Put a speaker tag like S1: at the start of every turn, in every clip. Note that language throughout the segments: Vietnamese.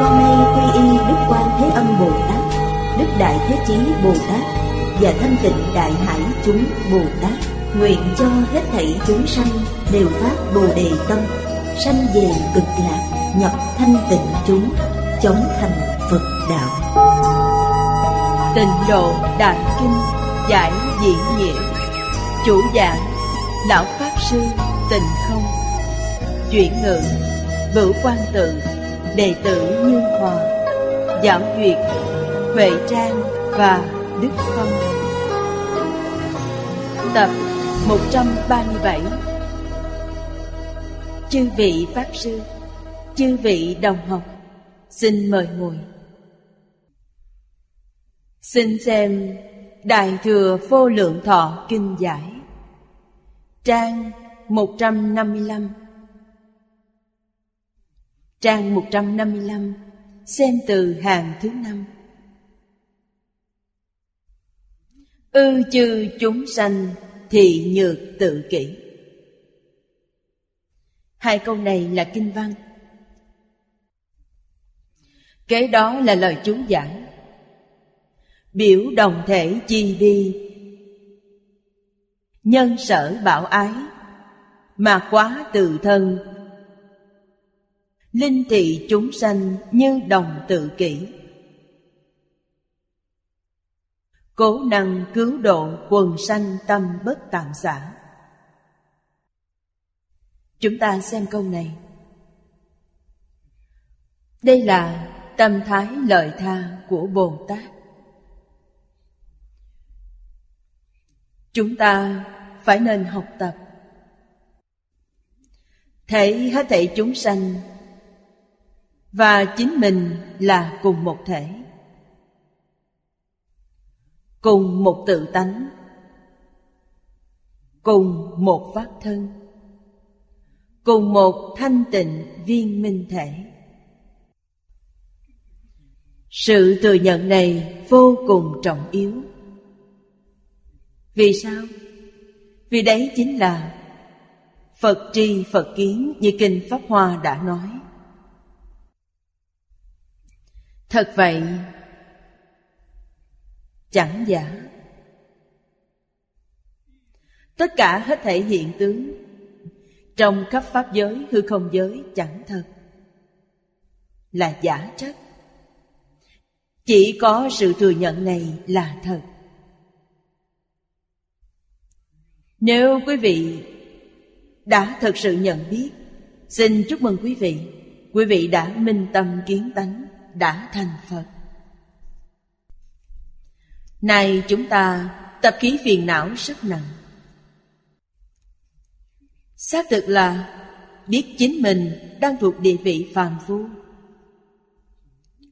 S1: Con nay quy y Đức Quan Thế Âm Bồ Tát, Đức Đại Thế Chí Bồ Tát và Thanh Tịnh Đại Hải chúng Bồ Tát, nguyện cho hết thảy chúng sanh đều phát Bồ đề tâm, sanh về cực lạc, nhập thanh tịnh chúng, chống thành Phật đạo.
S2: Tịnh độ Đại Kinh Giải Diễn Nghĩa Chủ giảng Lão Pháp Sư Tịnh Không Chuyển ngữ Bửu Quan Tự Đệ tử Như Hòa, Giảng duyệt Huệ Trang và Đức Phong. Tập 137 Chư vị Pháp Sư, Chư vị đồng học, Xin mời ngồi. Xin xem Đại Thừa Vô Lượng Thọ Kinh Giải, Trang 155 Trang 155 Xem từ hàng thứ năm. Ư chư chúng sanh Thị nhược tự kỷ. Hai câu này là kinh văn. Kế đó là lời chú giải Biểu đồng thể chi đi Nhân sở bảo ái, Mà quá từ thân Linh thị chúng sanh như đồng tự kỷ. Cố năng cứu độ quần sanh tâm bất tạm xả. Chúng ta xem câu này. Đây là tâm thái lợi tha của Bồ Tát. Chúng ta phải nên học tập. Thấy hết thảy chúng sanh và chính mình là cùng một thể. Cùng một tự tánh. Cùng một pháp thân. Cùng một thanh tịnh viên minh thể. Sự thừa nhận này vô cùng trọng yếu. Vì sao? Vì đấy chính là Phật tri Phật kiến như Kinh Pháp Hoa đã nói. Thật vậy? Chẳng giả. Tất cả hết thể hiện tướng, Trong khắp Pháp giới, hư không giới, chẳng thật. Là giả chất Chỉ có sự thừa nhận này là thật. Nếu quý vị đã thật sự nhận biết, Xin chúc mừng quý vị. Quý vị đã minh tâm kiến tánh. Đã thành Phật. Này chúng ta, tập khí phiền não rất nặng. Xác thực là biết chính mình đang thuộc địa vị phàm phu.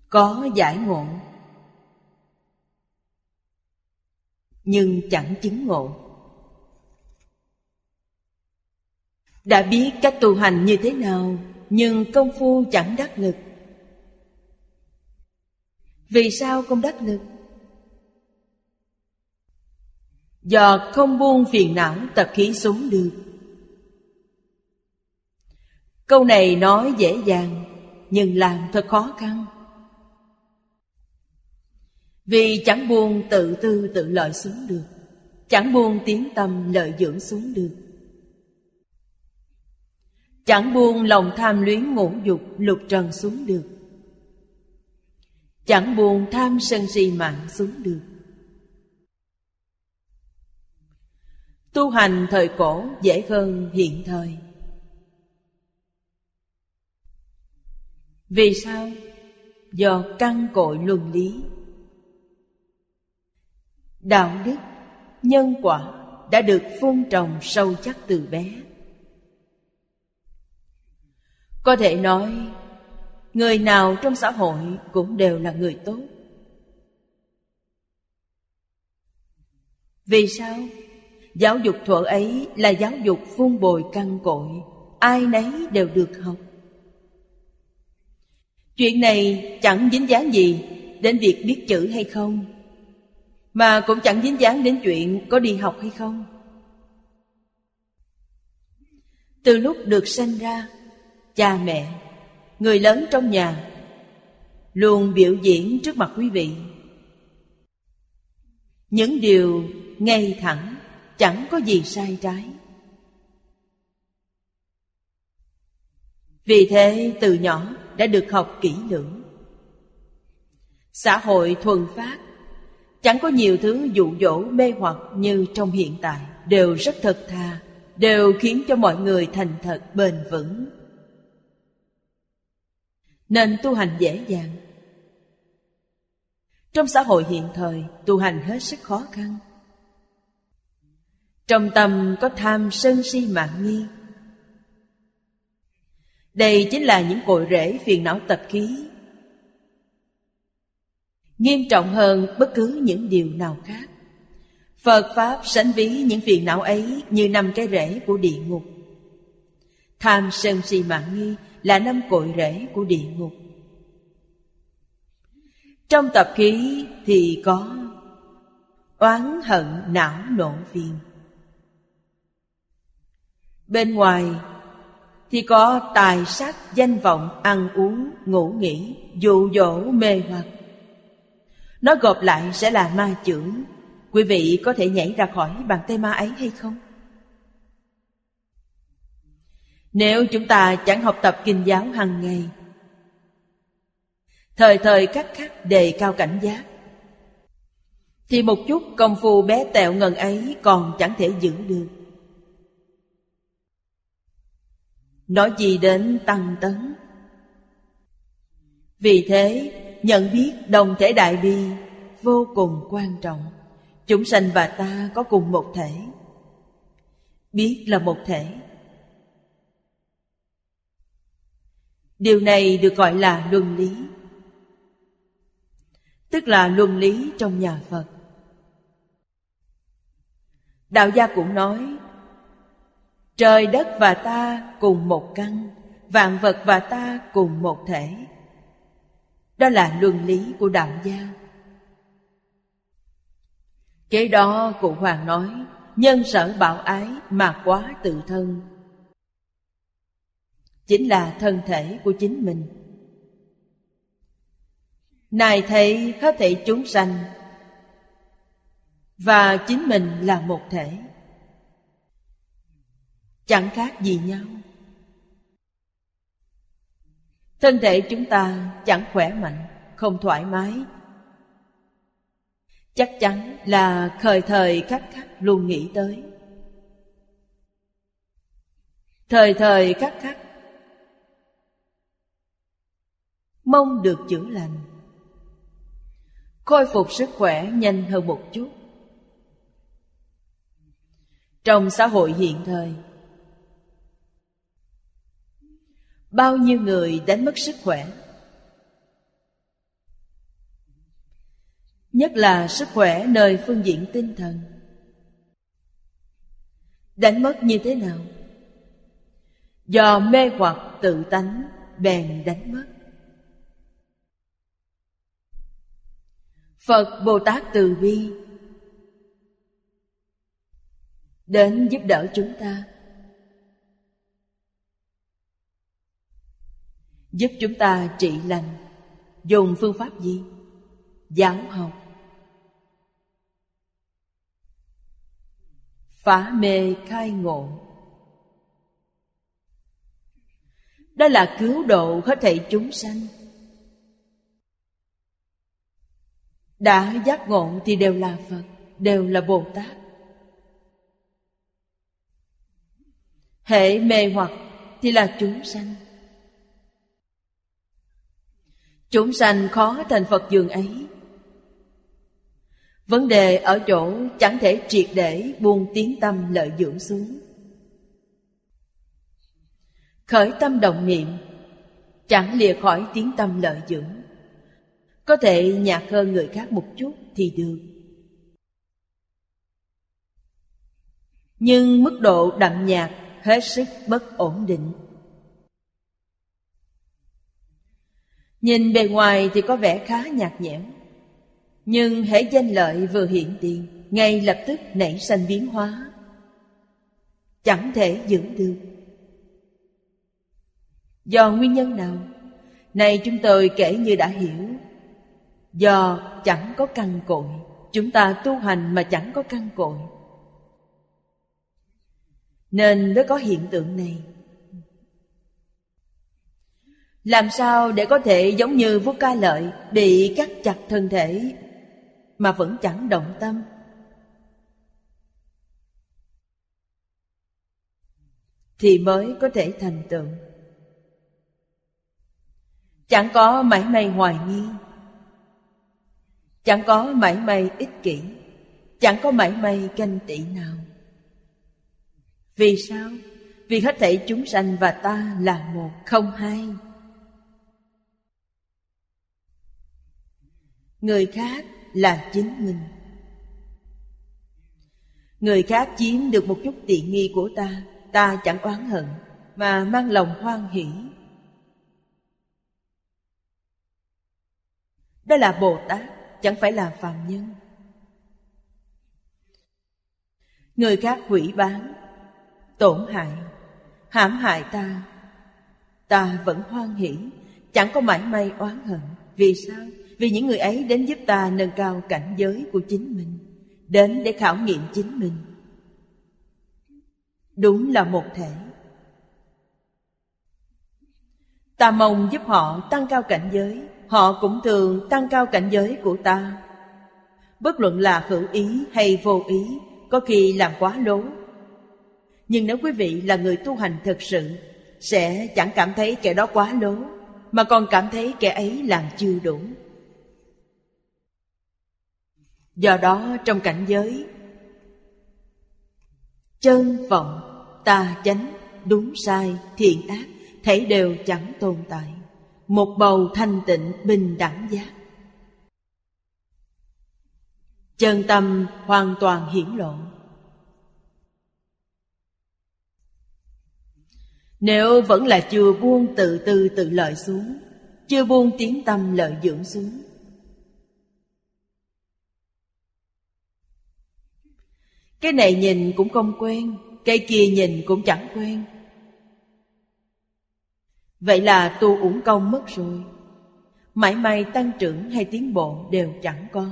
S2: Có giải ngộ. Nhưng chẳng chứng ngộ. Đã biết cách tu hành như thế nào, Nhưng công phu chẳng đắc lực. Vì sao không đắc lực? Do không buông phiền não tập khí xuống được. Câu này nói dễ dàng, Nhưng làm thật khó khăn. Vì chẳng buông tự tư tự lợi xuống được, Chẳng buông tiếng tâm lợi dưỡng xuống được. Chẳng buông lòng tham luyến ngũ dục lục trần xuống được. Chẳng buồn tham sân si mạng xuống được Tu hành thời cổ dễ hơn hiện thời. Vì sao? Do căn cội luân lý. Đạo đức, nhân quả đã được phun trồng sâu chắc từ bé. Có thể nói Người nào trong xã hội cũng đều là người tốt. Vì sao? Giáo dục thuở ấy là giáo dục phun bồi căn cội Ai nấy đều được học. Chuyện này chẳng dính dáng gì đến việc biết chữ hay không Mà cũng chẳng dính dáng đến chuyện có đi học hay không. Từ lúc được sinh ra Cha mẹ, người lớn trong nhà. Luôn biểu diễn trước mặt quý vị. Những điều ngay thẳng, Chẳng có gì sai trái. Vì thế, từ nhỏ đã được học kỹ lưỡng. Xã hội thuần phát, Chẳng có nhiều thứ dụ dỗ mê hoặc như trong hiện tại, Đều rất thật thà, Đều khiến cho mọi người thành thật, bền vững. Nên tu hành dễ dàng. Trong xã hội hiện thời, Tu hành hết sức khó khăn. Trong tâm có tham sân si mạng nghi. Đây chính là những cội rễ phiền não tập khí. Nghiêm trọng hơn bất cứ những điều nào khác. Phật Pháp sánh ví những phiền não ấy như năm cái rễ của địa ngục. Tham sân si mạng nghi là năm cội rễ của địa ngục. Trong tập khí thì có oán hận não nộ phiền. Bên ngoài thì có tài sắc, danh vọng, ăn uống, ngủ nghỉ, dụ dỗ, mê hoặc. Nó gộp lại sẽ là ma chưởng. Quý vị có thể nhảy ra khỏi bàn tay ma ấy hay không? Nếu chúng ta chẳng học tập kinh giáo hàng ngày, Thời thời khắc khắc đề cao cảnh giác, Thì một chút công phu bé tẹo ngần ấy còn chẳng thể giữ được. Nói gì đến tăng tấn? Vì thế, nhận biết đồng thể đại bi vô cùng quan trọng. Chúng sanh và ta có cùng một thể. Biết là một thể. Điều này được gọi là luân lý. Tức là luân lý trong nhà phật. Đạo gia cũng nói, trời đất và ta cùng một căn, vạn vật và ta cùng một thể. Đó là luân lý của đạo gia. Kế đó cụ Hoàng nói, Nhân sở bảo ái mà quá tự thân. Chính là thân thể của chính mình. Này thấy có thể chúng sanh Và chính mình là một thể. Chẳng khác gì nhau. Thân thể chúng ta chẳng khỏe mạnh, Không thoải mái. Chắc chắn là khởi thời khắc khắc luôn nghĩ tới. Thời thời khắc khắc Mong được chữa lành. Khôi phục sức khỏe nhanh hơn một chút. Trong xã hội hiện thời, Bao nhiêu người đánh mất sức khỏe? Nhất là sức khỏe nơi phương diện tinh thần. Đánh mất như thế nào? Do mê hoặc tự tánh, bèn đánh mất. Phật Bồ Tát Từ Bi. Đến giúp đỡ chúng ta. Giúp chúng ta trị lành. Dùng phương pháp gì? Giáo học. Phá mê khai ngộ. Đó là cứu độ hết thảy chúng sanh. Đã giác ngộ thì đều là Phật, Đều là Bồ Tát. Hệ mê hoặc thì là chúng sanh. Chúng sanh khó thành Phật dường ấy. Vấn đề ở chỗ chẳng thể triệt để buông tiếng tâm lợi dưỡng xuống. Khởi tâm động niệm, Chẳng lìa khỏi tiếng tâm lợi dưỡng. Có thể nhạt hơn người khác một chút thì được. Nhưng mức độ đậm nhạt hết sức bất ổn định. Nhìn bề ngoài thì có vẻ khá nhạt nhẽo. Nhưng hễ danh lợi vừa hiện tiền Ngay lập tức nảy sanh biến hóa. Chẳng thể giữ được. Do nguyên nhân nào? Này chúng tôi kể như đã hiểu. Do chẳng có căn cội, Chúng ta tu hành mà chẳng có căn cội. Nên mới có hiện tượng này. Làm sao để có thể giống như vua ca lợi Bị cắt chặt thân thể Mà vẫn chẳng động tâm? Thì mới có thể thành tựu. Chẳng có mảy may hoài nghi. Chẳng có mảy may ích kỷ, Chẳng có mảy may ganh tị nào. Vì sao? Vì hết thảy chúng sanh và ta là một không hai. Người khác là chính mình. Người khác chiếm được một chút tiện nghi của ta Ta chẳng oán hận, Mà mang lòng hoan hỷ. Đó là Bồ Tát. Chẳng phải là phàm nhân. Người khác hủy bán, Tổn hại, hãm hại ta. Ta vẫn hoan hỷ, Chẳng có mảy may oán hận. Vì sao? Vì những người ấy đến giúp ta nâng cao cảnh giới của chính mình, Đến để khảo nghiệm chính mình. Đúng là một thể. Ta mong giúp họ tăng cao cảnh giới Họ cũng thường tăng cao cảnh giới của ta. Bất luận là hữu ý hay vô ý Có khi làm quá lố. Nhưng nếu quý vị là người tu hành thực sự Sẽ chẳng cảm thấy kẻ đó quá lố Mà còn cảm thấy kẻ ấy làm chưa đủ. Do đó trong cảnh giới Chân vọng, tà chánh, đúng sai, thiện ác Thấy đều chẳng tồn tại một bầu thanh tịnh bình đẳng giác. Chân tâm hoàn toàn hiển lộ. Nếu vẫn là chưa buông tự tư tự lợi xuống, chưa buông tiếng tâm lợi dưỡng xuống, cái này nhìn cũng không quen, cái kia nhìn cũng chẳng quen. Vậy là tu uổng công mất rồi. Mãi may tăng trưởng hay tiến bộ đều chẳng có.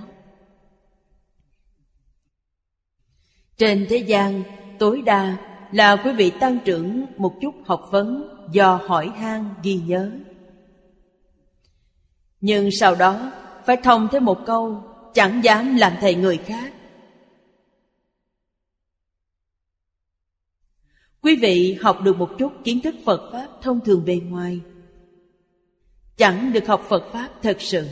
S2: Trên thế gian, tối đa là quý vị tăng trưởng một chút học vấn do hỏi han ghi nhớ. Nhưng sau đó, phải thông thêm một câu, Chẳng dám làm thầy người khác. Quý vị học được một chút kiến thức Phật Pháp thông thường bề ngoài. Chẳng được học Phật Pháp thật sự.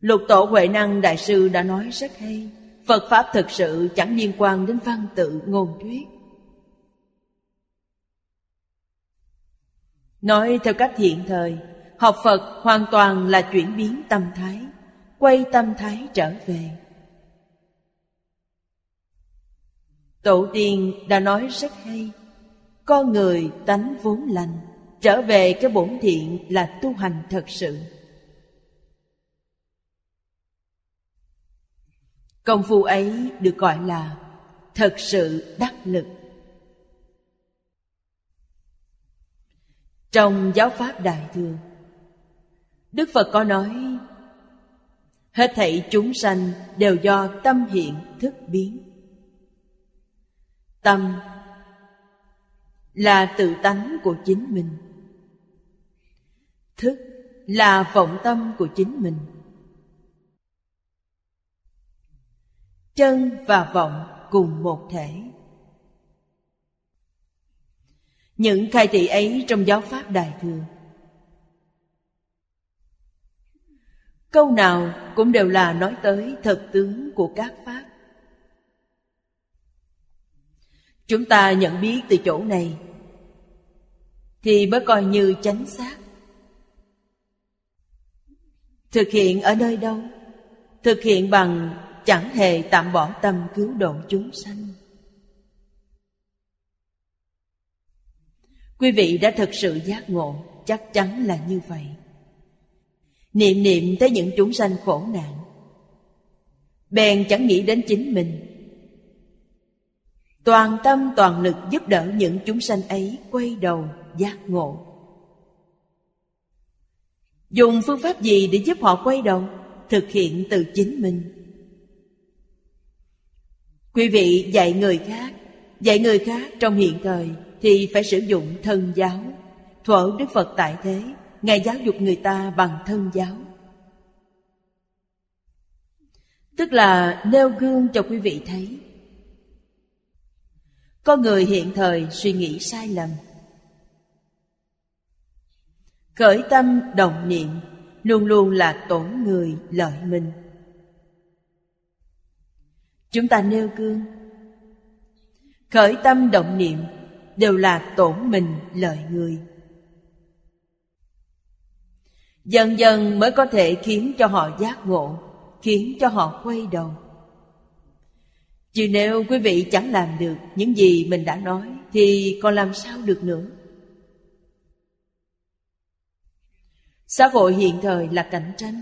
S2: Lục Tổ Huệ Năng Đại Sư đã nói rất hay, Phật Pháp thật sự chẳng liên quan đến văn tự, ngôn thuyết. Nói theo cách hiện thời, Học Phật hoàn toàn là chuyển biến tâm thái, Quay tâm thái trở về. Tổ tiên đã nói rất hay. Con người tánh vốn lành, Trở về cái bổn thiện là tu hành thật sự. Công phu ấy được gọi là Thật sự đắc lực. Trong giáo pháp Đại Thừa, Đức Phật có nói, Hết thảy chúng sanh đều do tâm hiện thức biến. Tâm là tự tánh của chính mình. Thức là vọng tâm của chính mình. Chân và vọng cùng một thể. Những khai thị ấy trong giáo pháp Đại Thừa. Câu nào cũng đều là nói tới thực tướng của các pháp. Chúng ta nhận biết từ chỗ này, thì mới coi như chánh xác. Thực hiện ở nơi đâu? Thực hiện bằng chẳng hề tạm bỏ tâm cứu độ chúng sanh. Quý vị đã thực sự giác ngộ, chắc chắn là như vậy. Niệm niệm tới những chúng sanh khổ nạn, bèn chẳng nghĩ đến chính mình toàn tâm toàn lực giúp đỡ những chúng sanh ấy quay đầu giác ngộ. Dùng phương pháp gì để giúp họ quay đầu? Thực hiện từ chính mình. Quý vị, dạy người khác. Dạy người khác trong hiện thời thì phải sử dụng thân giáo. Thuở đức phật tại thế, ngài giáo dục người ta bằng thân giáo. Tức là nêu gương cho quý vị thấy có người hiện thời suy nghĩ sai lầm. Khởi tâm động niệm, luôn luôn là tổn người lợi mình. Chúng ta nêu gương. Khởi tâm động niệm đều là tổn mình lợi người. Dần dần mới có thể khiến cho họ giác ngộ, khiến cho họ quay đầu chứ nếu quý vị chẳng làm được những gì mình đã nói, thì còn làm sao được nữa? Xã hội hiện thời là cạnh tranh.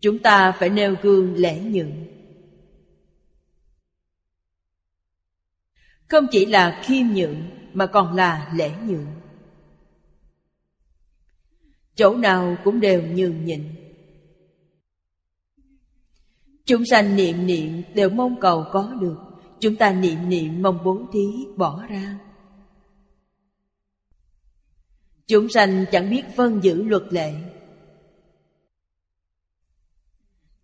S2: Chúng ta phải nêu gương lễ nhượng. Không chỉ là khiêm nhượng, mà còn là lễ nhượng. Chỗ nào cũng đều nhường nhịn chúng sanh niệm niệm đều mong cầu có được. Chúng ta niệm niệm mong bố thí bỏ ra. Chúng sanh chẳng biết phân giữ luật lệ.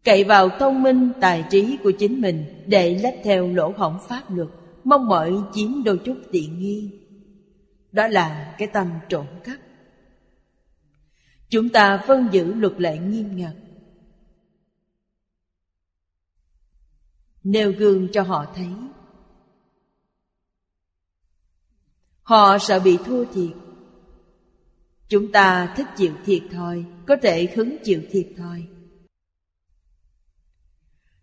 S2: Cậy vào thông minh tài trí của chính mình để lách theo lỗ hổng pháp luật, mong mỏi chiếm đôi chút tiện nghi. Đó là cái tâm trộm cắp. Chúng ta phân giữ luật lệ nghiêm ngặt. Nêu gương cho họ thấy. Họ sợ bị thua thiệt. Chúng ta thích chịu thiệt thòi, có thể hứng chịu thiệt thòi.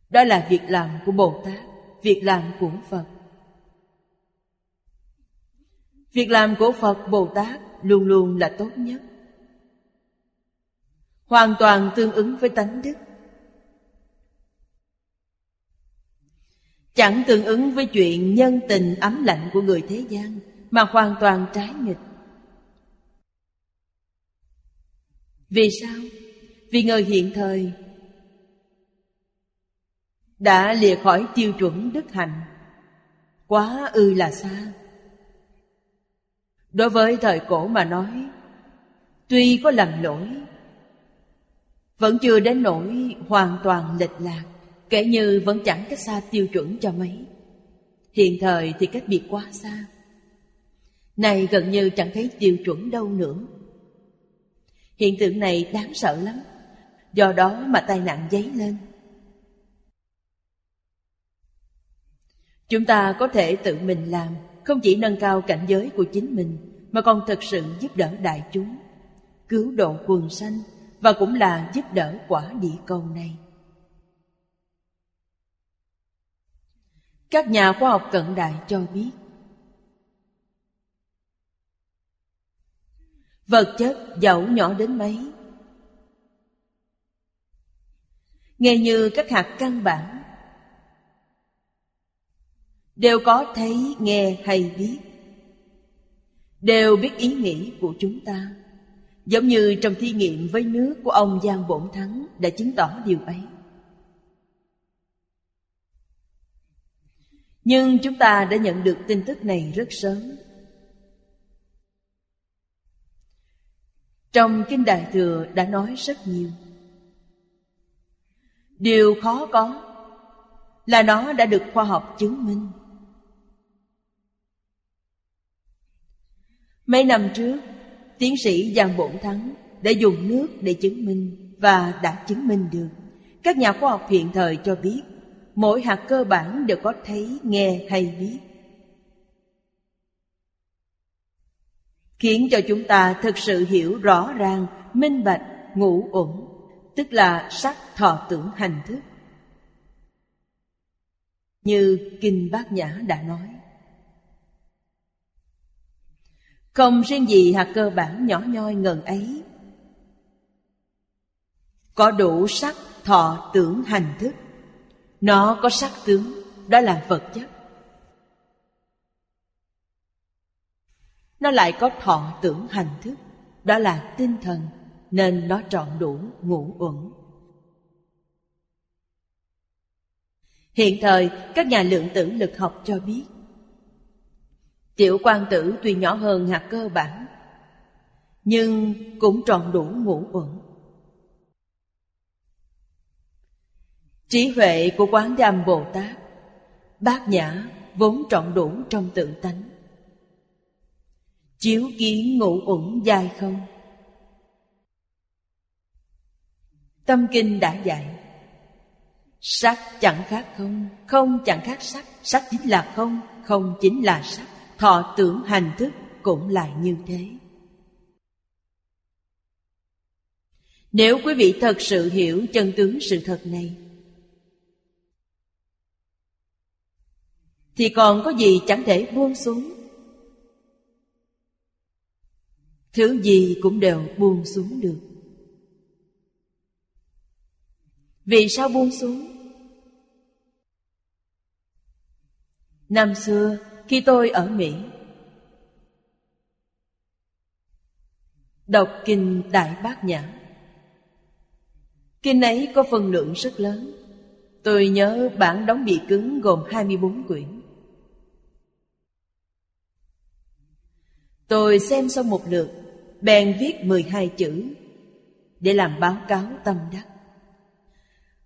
S2: Đó là việc làm của bồ tát, việc làm của phật. Việc làm của phật, bồ tát luôn luôn là tốt nhất. Hoàn toàn tương ứng với tánh đức. Chẳng tương ứng với chuyện nhân tình ấm lạnh của người thế gian, mà hoàn toàn trái nghịch. Vì sao? Vì người hiện thời đã lìa khỏi tiêu chuẩn đức hạnh. Quá ư là xa. Đối với thời cổ mà nói, tuy có lầm lỗi, vẫn chưa đến nỗi hoàn toàn lệch lạc. Kể như vẫn chẳng cách xa tiêu chuẩn cho mấy. Hiện thời thì cách biệt quá xa. Này gần như chẳng thấy tiêu chuẩn đâu nữa. Hiện tượng này đáng sợ lắm. Do đó mà tai nạn dấy lên. Chúng ta có thể tự mình làm, Không chỉ nâng cao cảnh giới của chính mình, Mà còn thực sự giúp đỡ đại chúng, Cứu độ quần sanh Và cũng là giúp đỡ quả địa cầu này. Các nhà khoa học cận đại cho biết. Vật chất dẫu nhỏ đến mấy? Nghe như các hạt căn bản. Đều có thấy, nghe hay biết. Đều biết ý nghĩ của chúng ta. Giống như trong thí nghiệm với nước của ông Giang Bổn Thắng Đã chứng tỏ điều ấy. Nhưng chúng ta đã nhận được tin tức này rất sớm. Trong Kinh Đại Thừa đã nói rất nhiều. Điều khó có Là nó đã được khoa học chứng minh. Mấy năm trước, Tiến sĩ Giang Bổn Thắng đã dùng nước để chứng minh Và đã chứng minh được Các nhà khoa học hiện thời cho biết mỗi hạt cơ bản đều có thấy, nghe hay biết. khiến cho chúng ta thực sự hiểu rõ ràng, minh bạch, ngũ uẩn, tức là sắc thọ tưởng hành thức. Như Kinh Bát Nhã đã nói. Không riêng gì hạt cơ bản nhỏ nhoi ngần ấy Có đủ sắc thọ tưởng hành thức nó có sắc tướng, Đó là vật chất. Nó lại có thọ tưởng hành thức, Đó là tinh thần, Nên nó trọn đủ ngũ uẩn. Hiện thời, các nhà lượng tử lực học cho biết, Tiểu quan tử tuy nhỏ hơn hạt cơ bản, Nhưng cũng tròn đủ ngũ uẩn. Trí huệ của quán đam Bồ Tát, Bát nhã vốn trọn đủ trong tự tánh. Chiếu kiến ngũ uẩn dài không? Tâm kinh đã dạy, Sắc chẳng khác không? Không chẳng khác sắc Sắc chính là không Không chính là sắc. Thọ tưởng hành thức cũng là như thế. Nếu quý vị thật sự hiểu chân tướng sự thật này Thì còn có gì chẳng thể buông xuống? Thứ gì cũng đều buông xuống được. Vì sao buông xuống? Năm xưa, khi tôi ở Mỹ, Đọc Kinh Đại Bát Nhã. Kinh ấy có phần lượng rất lớn. Tôi nhớ bản đóng bị cứng gồm 24 quyển. Tôi xem xong một lượt, Bèn viết 12 chữ, Để làm báo cáo tâm đắc.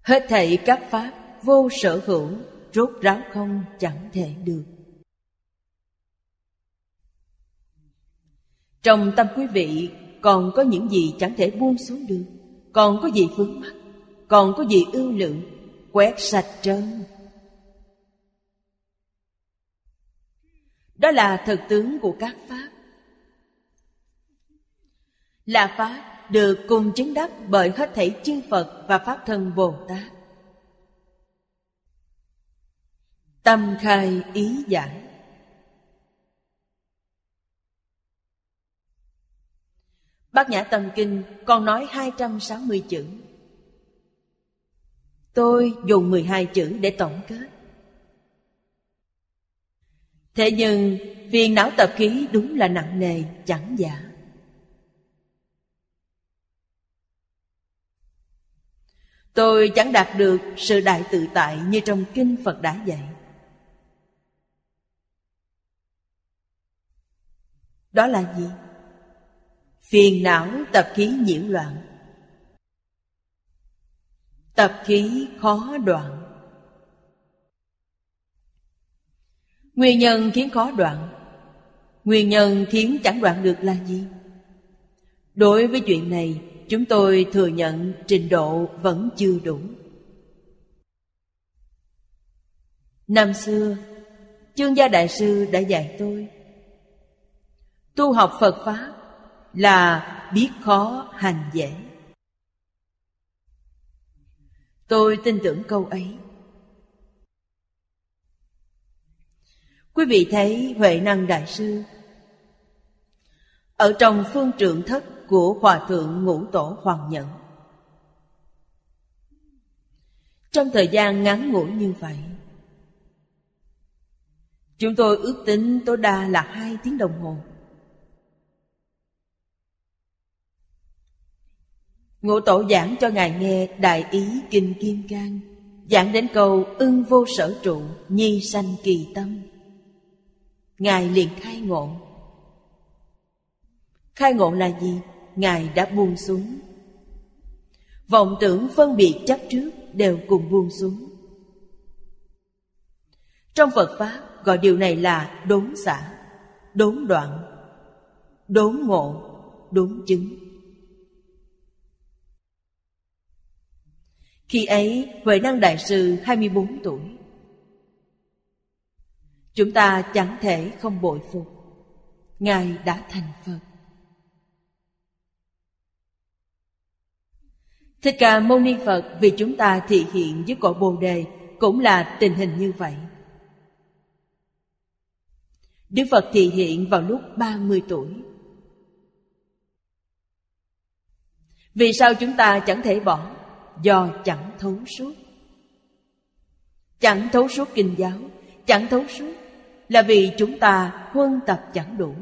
S2: Hết thảy các pháp vô sở hữu, Rốt ráo không chẳng thể được. Trong tâm quý vị, còn có những gì chẳng thể buông xuống được, Còn có gì vướng mắc, Còn có gì ưu lượng Quét sạch trơn. Đó là thực tướng của các Pháp. Là Pháp được cùng chứng đắc bởi hết thảy chư Phật và Pháp thân Bồ Tát Tâm khai ý giải Bát Nhã Tâm Kinh còn nói 260 chữ. Tôi dùng 12 chữ để tổng kết. Thế nhưng phiền não tập khí đúng là nặng nề, chẳng giả. Tôi chẳng đạt được sự đại tự tại như trong kinh Phật đã dạy. Đó là gì? Phiền não tập khí nhiễu loạn Tập khí khó đoạn Nguyên nhân khiến khó đoạn Nguyên nhân khiến chẳng đoạn được là gì? Đối với chuyện này Chúng tôi thừa nhận trình độ vẫn chưa đủ. Năm xưa, Chương gia đại sư đã dạy tôi, Tu học Phật Pháp là biết khó hành dễ. Tôi tin tưởng câu ấy. Quý vị thấy huệ năng đại sư ở trong phương trượng thất của hòa thượng ngũ tổ hoàng nhẫn. Trong thời gian ngắn ngủi như vậy, chúng tôi ước tính tối đa là hai tiếng đồng hồ. Ngũ tổ giảng cho Ngài nghe Đại ý Kinh Kim Cang, Giảng đến câu ưng vô sở trụ, Nhi sanh kỳ tâm. Ngài liền khai ngộ. Khai ngộ là gì? Ngài đã buông xuống. Vọng tưởng phân biệt chấp trước Đều cùng buông xuống. Trong Phật Pháp, gọi điều này là đốn xả, Đốn đoạn, Đốn ngộ, Đốn chứng. Khi ấy, Huệ Năng Đại Sư 24 tuổi. Chúng ta chẳng thể không bội phục. Ngài đã thành Phật. Thích Ca Mâu Ni Phật vì chúng ta thị hiện với cội Bồ Đề cũng là tình hình như vậy. Đức Phật thị hiện vào lúc 30 tuổi. Vì sao chúng ta chẳng thể bỏ? Do chẳng thấu suốt. Chẳng thấu suốt kinh giáo, chẳng thấu suốt là vì chúng ta huân tập chẳng đủ.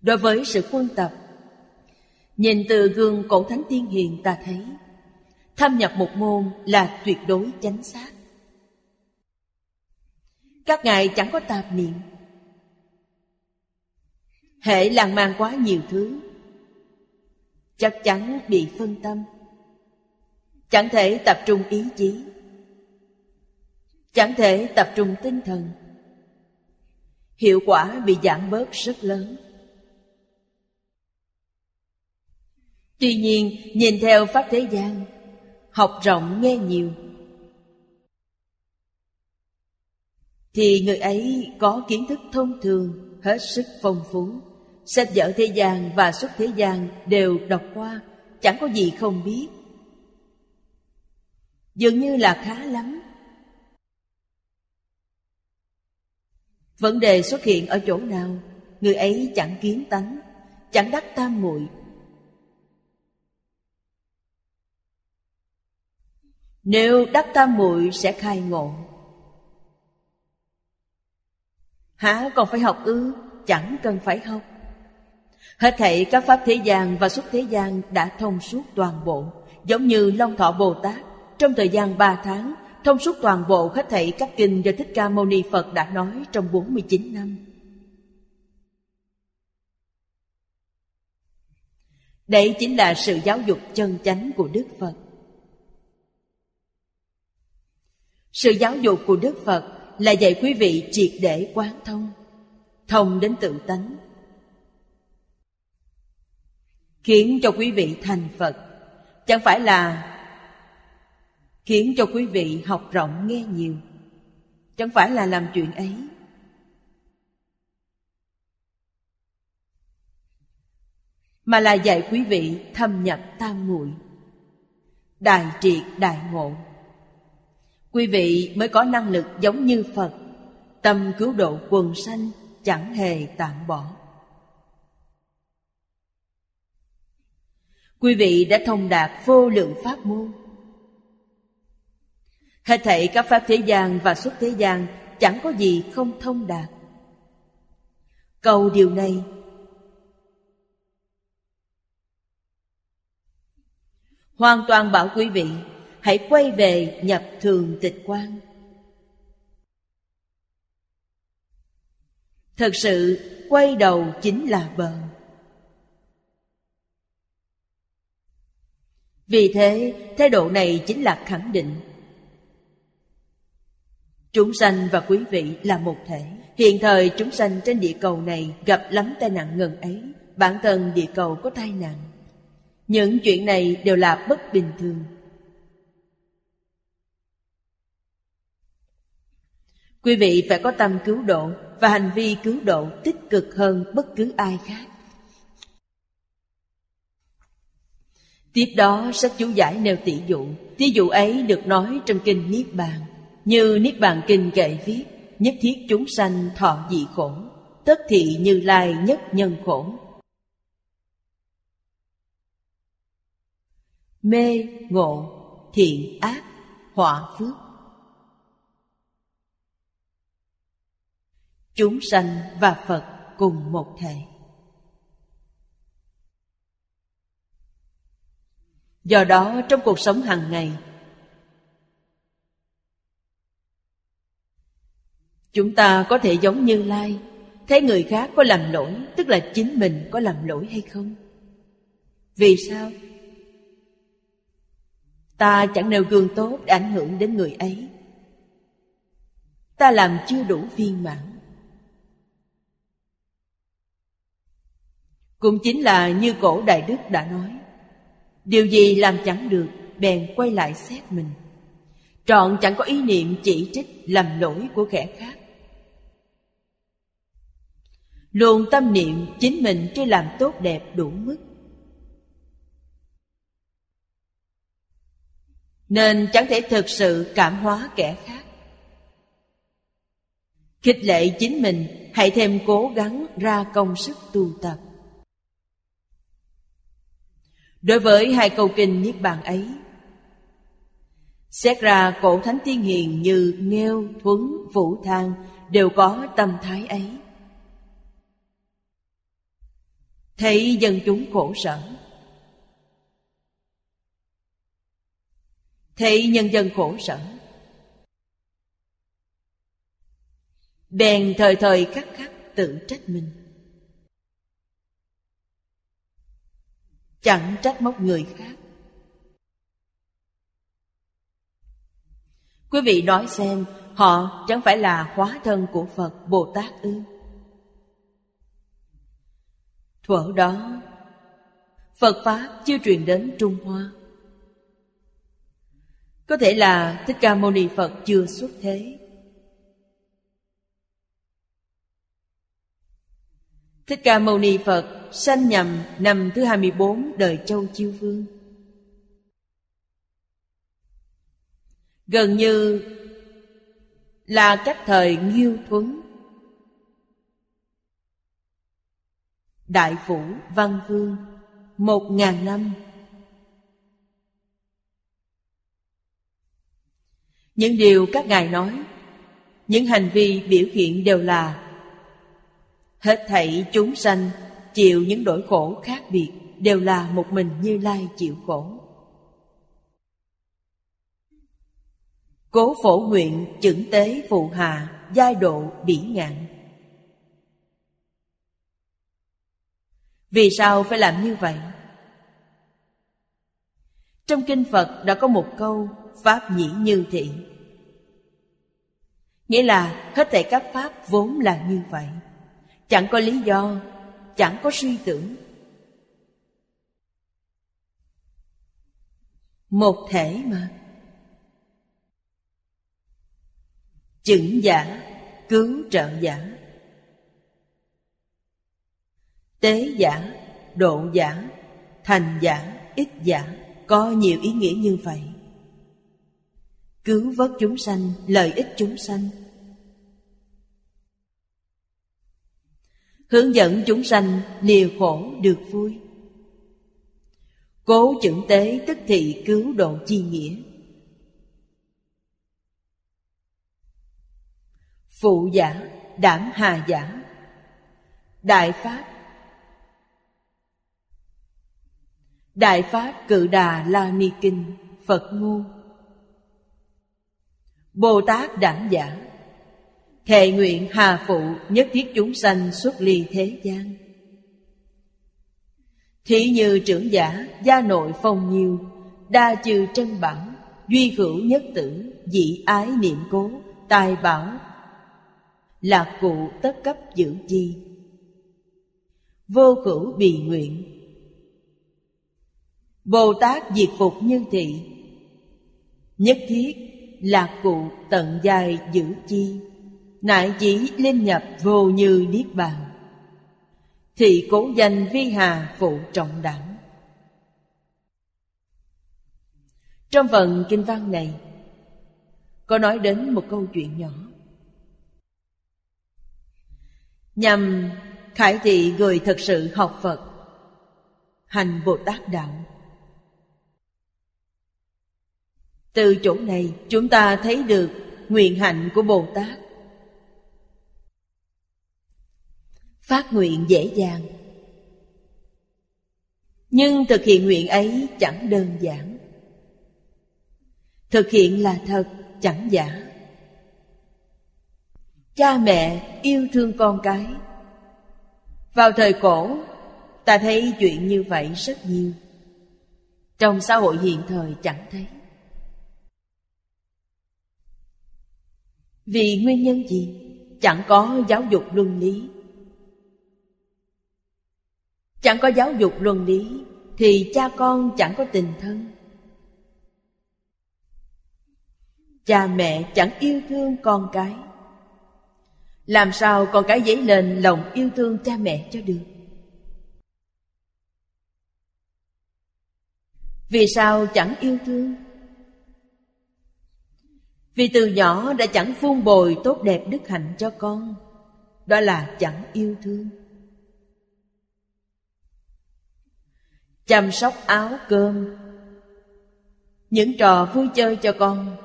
S2: Đối với sự huân tập, nhìn từ gương cổ thánh tiên hiền ta thấy, thâm nhập một môn là tuyệt đối chánh xác. Các ngài chẳng có tạp niệm. Hệ làng mang quá nhiều thứ, Chắc chắn bị phân tâm. Chẳng thể tập trung ý chí. Chẳng thể tập trung tinh thần. Hiệu quả bị giảm bớt rất lớn. Tuy nhiên, nhìn theo Pháp thế gian, Học rộng nghe nhiều. Thì người ấy có kiến thức thông thường, Hết sức phong phú. Sách vở thế gian và xuất thế gian Đều đọc qua, Chẳng có gì không biết. Dường như là khá lắm. Vấn đề xuất hiện ở chỗ nào, Người ấy chẳng kiến tánh, Chẳng đắc tam muội. Nếu đắc tam muội sẽ khai ngộ. Hả còn phải học ư? Chẳng cần phải học. Hết thảy các pháp thế gian và xuất thế gian đã thông suốt toàn bộ, Giống như Long Thọ Bồ Tát. Trong thời gian ba tháng, Thông suốt toàn bộ hết thảy các kinh do Thích Ca Mâu Ni Phật đã nói trong 49 năm. Đây chính là sự giáo dục chân chánh của Đức Phật. Sự giáo dục của Đức Phật là dạy quý vị triệt để quán thông Thông đến tự tánh. Khiến cho quý vị thành Phật, Chẳng phải là Khiến cho quý vị học rộng nghe nhiều, Chẳng phải là làm chuyện ấy. Mà là dạy quý vị thâm nhập tam muội, Đại triệt đại ngộ. Quý vị mới có năng lực giống như Phật. Tâm cứu độ quần sanh chẳng hề tạm bỏ. Quý vị đã thông đạt vô lượng pháp môn. Hết thảy các pháp thế gian và xuất thế gian Chẳng có gì không thông đạt. Cầu điều này, Hoàn toàn bảo quý vị hãy quay về nhập thường tịch quan thật sự, quay đầu chính là bờ. Vì thế, thái độ này chính là khẳng định. Chúng sanh và quý vị là một thể. Hiện thời, chúng sanh trên địa cầu này gặp lắm tai nạn ngần ấy. Bản thân địa cầu có tai nạn. Những chuyện này đều là bất bình thường. Quý vị phải có tâm cứu độ và hành vi cứu độ tích cực hơn bất cứ ai khác. Tiếp đó sách chú giải nêu tỷ dụ. Tỷ dụ ấy được nói trong kinh Niết Bàn. Như Niết Bàn Kinh kệ viết Nhất thiết chúng sanh thọ dị khổ Tất thị như lai nhất nhân khổ. Mê, ngộ, thiện, ác, họa, phước. Chúng sanh và phật cùng một thể. Do đó, trong cuộc sống hàng ngày, chúng ta có thể giống như lai, thấy người khác có làm lỗi, tức là chính mình có làm lỗi hay không? Vì sao? Ta chẳng nêu gương tốt để ảnh hưởng đến người ấy. Ta làm chưa đủ viên mãn. Cũng chính là như cổ Đại Đức đã nói. Điều gì làm chẳng được, Bèn quay lại xét mình. Trọn chẳng có ý niệm chỉ trích Làm lỗi của kẻ khác. Luôn tâm niệm chính mình chưa làm tốt đẹp đủ mức. Nên chẳng thể thực sự cảm hóa kẻ khác. Khích lệ chính mình, Hãy thêm cố gắng ra công sức tu tập. Đối với hai câu kinh Niết Bàn ấy Xét ra cổ thánh tiên hiền như Nghêu, Thuấn, Vũ Thang Đều có tâm thái ấy. Thấy dân chúng khổ sở Thấy nhân dân khổ sở Bèn thời thời khắc khắc tự trách mình. Chẳng trách móc người khác. Quý vị nói xem, Họ chẳng phải là hóa thân của Phật Bồ Tát ư? Thuở đó, Phật Pháp chưa truyền đến Trung Hoa. Có thể là Thích Ca Mâu Ni Phật chưa xuất thế. Thích Ca Mâu Ni Phật sanh nhầm năm thứ 24 đời Châu Chiêu Vương. Gần như là cách thời Nghiêu Thuấn. Đại Phủ Văn Vương, một ngàn năm Những điều các ngài nói, Những hành vi biểu hiện đều là Hết thảy chúng sanh chịu những nỗi khổ khác biệt Đều là một mình Như Lai chịu khổ. Cố phổ nguyện chững tế phụ hà, Giai độ bỉ ngạn. Vì sao phải làm như vậy? Trong kinh Phật đã có một câu Pháp nhĩ như thị. Nghĩa là hết thảy các Pháp vốn là như vậy. Chẳng có lý do Chẳng có suy tưởng. Một thể mà. Chững giả, Cứu trợ giả. Tế giả, Độ giả, Thành giả, ít giả, Có nhiều ý nghĩa như vậy. Cứu vớt chúng sanh, Lợi ích chúng sanh. Hướng dẫn chúng sanh lìa khổ được vui. Cố chưởng tế tức thị cứu độ chi nghĩa. Phụ giả, đảm hà giả. Đại Pháp. Đại Pháp Cự Đà La Ni Kinh, Phật Ngu. Bồ Tát Đảm Giả. Thệ nguyện hà phụ nhất thiết chúng sanh xuất ly thế gian. Thí như trưởng giả, gia nội phong nhiêu, Đa trừ trân bảo Duy hữu nhất tử, Dị ái niệm cố, Tài bảo, Lạc cụ tất cấp giữ chi. Vô hữu bì nguyện. Bồ Tát diệt phục nhân thị, Nhất thiết lạc cụ tận dài giữ chi. Nại chỉ linh nhập vô như niết bàn. Thì cố danh vi hà phụ trọng đẳng. Trong phần kinh văn này, Có nói đến một câu chuyện nhỏ. Nhằm khải thị người thật sự học Phật, Hành Bồ Tát Đạo. Từ chỗ này, chúng ta thấy được nguyện hạnh của Bồ Tát phát nguyện dễ dàng. Nhưng thực hiện nguyện ấy chẳng đơn giản. Thực hiện là thật, chẳng giả. Cha mẹ yêu thương con cái. Vào thời cổ, ta thấy chuyện như vậy rất nhiều. Trong xã hội hiện thời chẳng thấy. Vì nguyên nhân gì? Chẳng có giáo dục luân lý. Chẳng có giáo dục luân lý, Thì cha con chẳng có tình thân. Cha mẹ chẳng yêu thương con cái. Làm sao con cái dấy lên lòng yêu thương cha mẹ cho được? Vì sao chẳng yêu thương? Vì từ nhỏ đã chẳng phun bồi tốt đẹp đức hạnh cho con, Đó là chẳng yêu thương. Chăm sóc áo cơm. Những trò vui chơi cho con.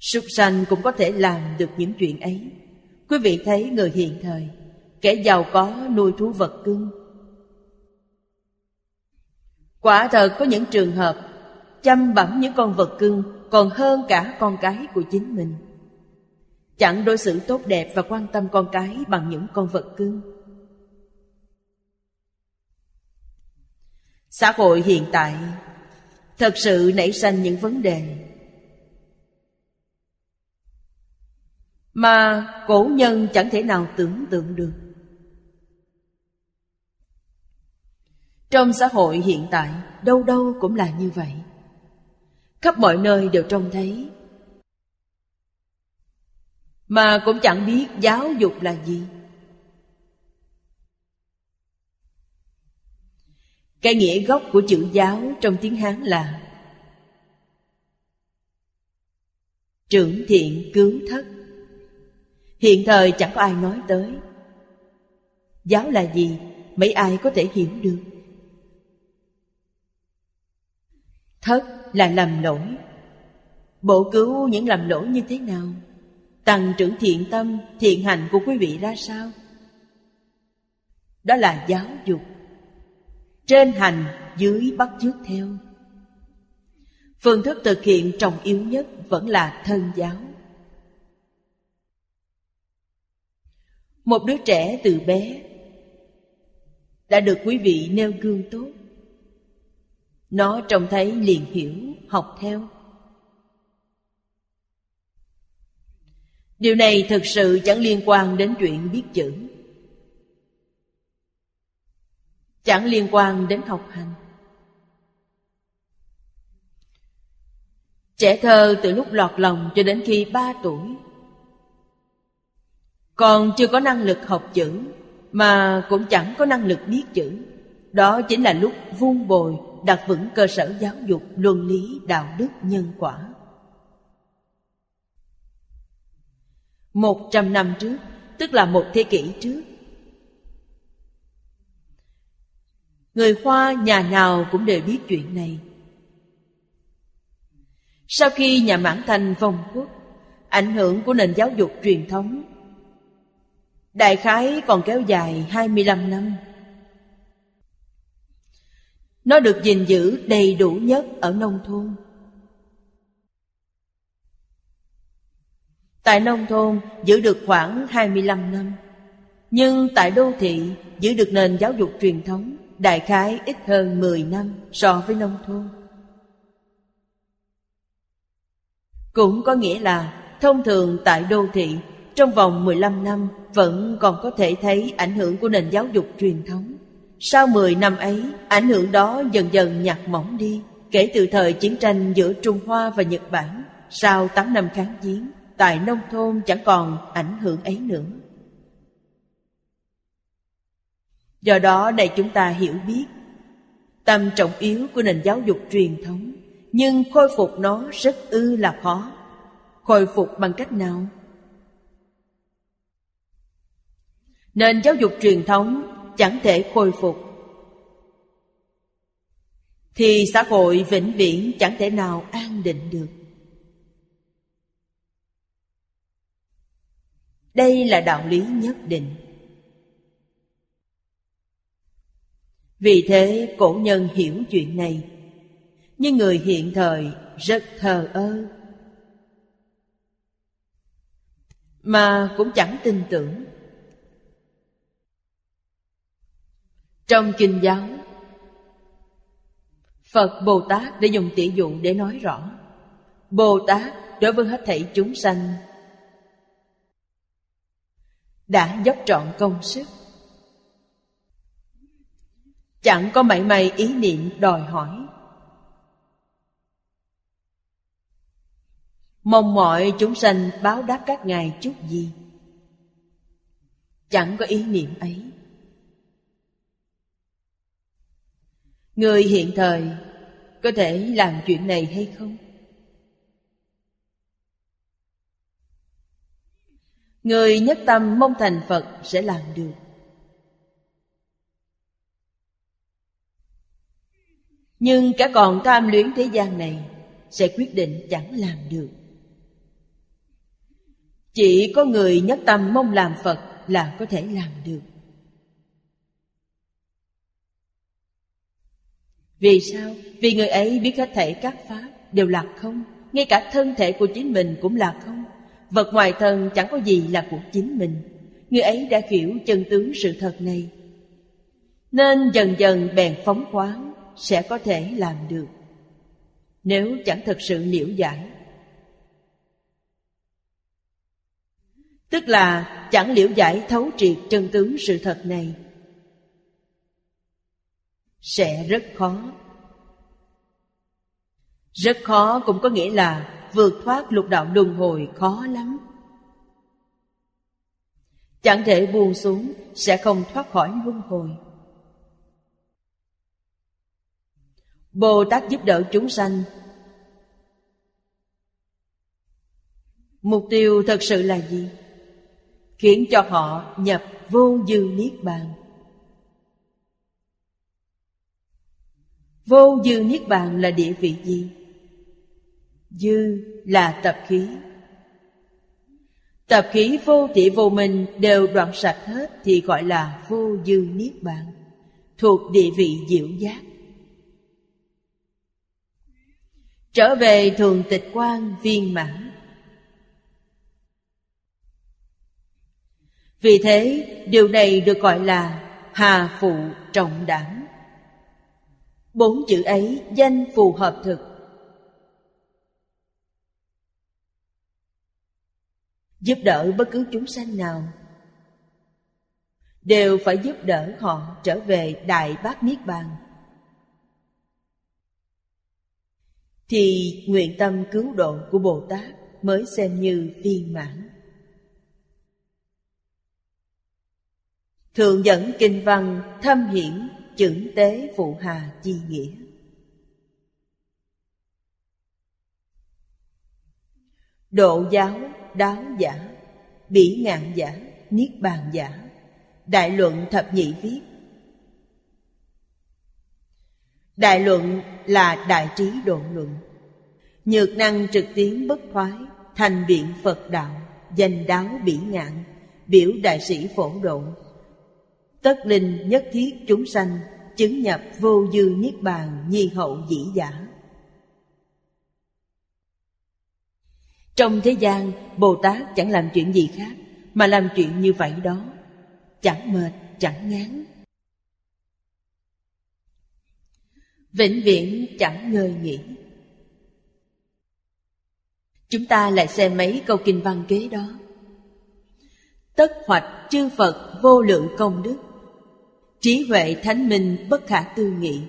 S2: Súc sanh cũng có thể làm được những chuyện ấy. Quý vị thấy người hiện thời, Kẻ giàu có nuôi thú vật cưng. Quả thật có những trường hợp, Chăm bẩm những con vật cưng Còn hơn cả con cái của chính mình. Chẳng đối xử tốt đẹp và quan tâm con cái Bằng những con vật cưng. Xã hội hiện tại Thật sự nảy sinh những vấn đề Mà cổ nhân chẳng thể nào tưởng tượng được. Trong xã hội hiện tại, Đâu đâu cũng là như vậy. Khắp mọi nơi đều trông thấy. Mà cũng chẳng biết giáo dục là gì. Cái nghĩa gốc của chữ giáo trong tiếng Hán là Trưởng thiện cứu thất. Hiện thời chẳng có ai nói tới. Giáo là gì? Mấy ai có thể hiểu được? Thất là lầm lỗi. Bộ cứu những lầm lỗi như thế nào? Tăng trưởng thiện tâm, Thiện hành của quý vị ra sao? Đó là giáo dục. Trên hành dưới bắt chước theo. Phương thức thực hiện trọng yếu nhất Vẫn là thân giáo. Một đứa trẻ từ bé Đã được quý vị nêu gương tốt. Nó trông thấy liền hiểu, học theo. Điều này thực sự chẳng liên quan đến chuyện biết chữ. Chẳng liên quan đến học hành. Trẻ thơ từ lúc lọt lòng cho đến khi ba tuổi. Còn chưa có năng lực học chữ Mà cũng chẳng có năng lực biết chữ. Đó chính là lúc vuông bồi Đặt vững cơ sở giáo dục Luân lý, đạo đức, nhân quả. Một trăm năm trước Tức là một thế kỷ trước Người Hoa nhà nào cũng đều biết chuyện này. Sau khi nhà Mãn Thành vong quốc, Ảnh hưởng của nền giáo dục truyền thống, Đại khái còn kéo dài 25 năm. Nó được gìn giữ đầy đủ nhất ở nông thôn. Tại nông thôn giữ được khoảng 25 năm, Nhưng tại đô thị giữ được nền giáo dục truyền thống. Đại khái ít hơn 10 năm so với nông thôn Cũng có nghĩa là thông thường tại đô thị trong vòng 15 năm vẫn còn có thể thấy ảnh hưởng của nền giáo dục truyền thống. Sau 10 năm ấy, ảnh hưởng đó dần dần nhạt mỏng đi. Kể từ thời chiến tranh giữa Trung Hoa và Nhật Bản, sau 8 năm kháng chiến, tại nông thôn chẳng còn ảnh hưởng ấy nữa. Do đó để chúng ta hiểu biết Tầm trọng yếu của nền giáo dục truyền thống, Nhưng khôi phục nó rất ư là khó. Khôi phục bằng cách nào? Nền giáo dục truyền thống chẳng thể khôi phục. Thì xã hội vĩnh viễn chẳng thể nào an định được. Đây là đạo lý nhất định. Vì thế cổ nhân hiểu chuyện này. Nhưng người hiện thời rất thờ ơ. Mà cũng chẳng tin tưởng. Trong kinh giáo, Phật Bồ Tát đã dùng tỷ dụ để nói rõ. Bồ Tát đối với hết thảy chúng sanh Đã dốc trọn công sức. Chẳng có mảy may ý niệm đòi hỏi. Mong mọi chúng sanh báo đáp các ngài chút gì. Chẳng có ý niệm ấy. Người hiện thời có thể làm chuyện này hay không? Người nhất tâm mong thành Phật sẽ làm được. Nhưng cả còn tham luyến thế gian này Sẽ quyết định chẳng làm được. Chỉ có người nhất tâm mong làm Phật là có thể làm được. Vì sao? Vì người ấy biết hết thể các pháp đều là không? Ngay cả thân thể của chính mình cũng là không? Vật ngoài thân chẳng có gì là của chính mình. Người ấy đã hiểu chân tướng sự thật này. Nên dần dần bèn phóng khoáng sẽ có thể làm được. Nếu chẳng thật sự liễu giải. Tức là chẳng liễu giải thấu triệt chân tướng sự thật này. Sẽ rất khó. Rất khó cũng có nghĩa là vượt thoát lục đạo luân hồi khó lắm. Chẳng thể buông xuống, Sẽ không thoát khỏi luân hồi. Bồ Tát giúp đỡ chúng sanh Mục tiêu thật sự là gì? Khiến cho họ nhập vô dư niết bàn Vô dư niết bàn là địa vị gì? Dư là tập khí Tập khí vô thị vô minh đều đoạn sạch hết Thì gọi là vô dư niết bàn, Thuộc địa vị diệu giác Trở về thường tịch quan viên mãn. Vì thế, điều này được gọi là Hà phụ trọng đảm. Bốn chữ ấy danh phù hợp thực. Giúp đỡ bất cứ chúng sanh nào, đều phải giúp đỡ họ trở về đại bát niết bàn. Thì nguyện tâm cứu độ của bồ tát mới xem như viên mãn. Thượng dẫn kinh văn thâm hiển chưởng tế phụ hà chi nghĩa. Độ giáo đáo giả, Bỉ ngạn giả, Niết bàn giả, Đại luận thập nhị viết Đại luận là đại trí độ luận. Nhược năng trực tiến bất thoái, Thành biện Phật đạo, Danh đáo bỉ ngạn Biểu đại sĩ phổ độ. Tất linh nhất thiết chúng sanh, Chứng nhập vô dư niết bàn, Nhi hậu dĩ giả. Trong thế gian, Bồ Tát chẳng làm chuyện gì khác, Mà làm chuyện như vậy đó. Chẳng mệt, chẳng ngán. Vĩnh viễn chẳng ngơi nghỉ. Chúng ta lại xem mấy câu kinh văn kế đó. Tất hoạch chư Phật vô lượng công đức, Trí huệ thánh minh bất khả tư nghị.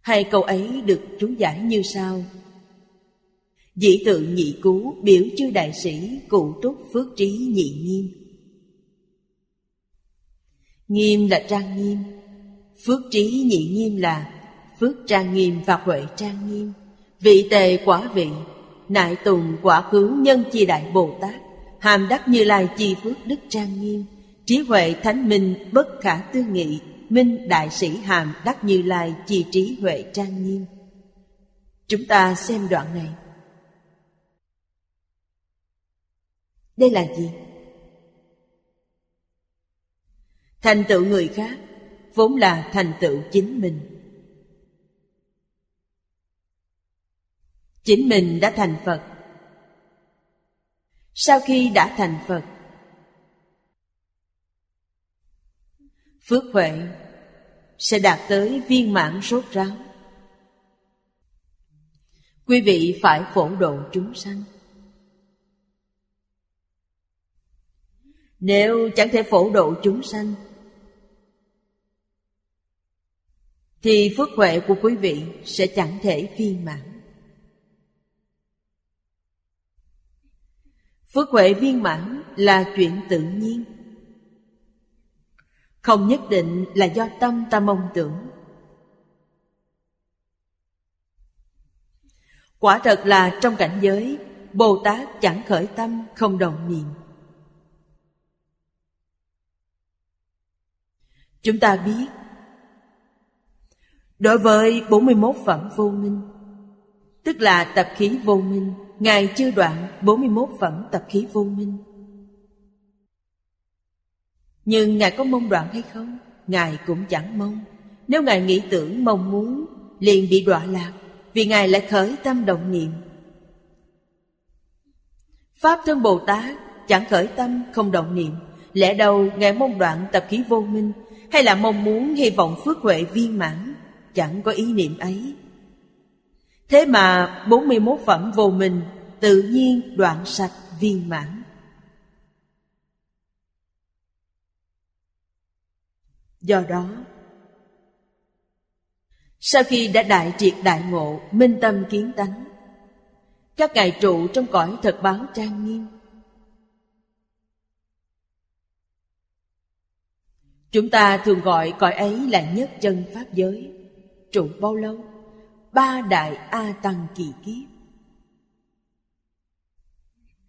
S2: Hai câu ấy được chúng giải như sau. Dĩ tự nhị cú biểu chư đại sĩ cụ túc phước trí nhị nghiêm Nghiêm là trang nghiêm. Phước trí nhị nghiêm là Phước trang nghiêm và huệ trang nghiêm. Vị tề quả vị, Nại tùng quả khứ nhân chi đại Bồ Tát, Hàm đắc như lai chi phước đức trang nghiêm. Trí huệ thánh minh bất khả tư nghị, Minh Đại Sĩ Hàm Đắc Như Lai Chi Trí Huệ Trang Nghiêm. Chúng ta xem đoạn này. Đây là gì? Thành tựu người khác Vốn là thành tựu chính mình. Chính mình đã thành Phật. Sau khi đã thành Phật, phước huệ sẽ đạt tới viên mãn rốt ráo. Quý vị phải phổ độ chúng sanh. Nếu chẳng thể phổ độ chúng sanh Thì phước huệ của quý vị sẽ chẳng thể viên mãn Phước huệ viên mãn là chuyện tự nhiên. Không nhất định là do tâm ta mong tưởng. Quả thật là trong cảnh giới, Bồ Tát chẳng khởi tâm, không đồng niệm. Chúng ta biết Đối với 41 phẩm vô minh, Tức là tập khí vô minh, Ngài chưa đoạn 41 phẩm tập khí vô minh. Nhưng Ngài có mong đoạn hay không? Ngài cũng chẳng mong. Nếu Ngài nghĩ tưởng mong muốn, Liền bị đọa lạc, Vì Ngài lại khởi tâm động niệm. Pháp thân Bồ Tát chẳng khởi tâm không động niệm. Lẽ đâu Ngài mong đoạn tập khí vô minh, Hay là mong muốn hy vọng phước huệ viên mãn? Chẳng có ý niệm ấy. Thế mà 41 phẩm vô minh Tự nhiên đoạn sạch viên mãn. Do đó, Sau khi đã đại triệt đại ngộ Minh tâm kiến tánh, Các ngài trụ trong cõi thật báo trang nghiêm. Chúng ta thường gọi cõi ấy là nhất chân Pháp giới. Trụ bao lâu? Ba đại A Tăng kỳ kiếp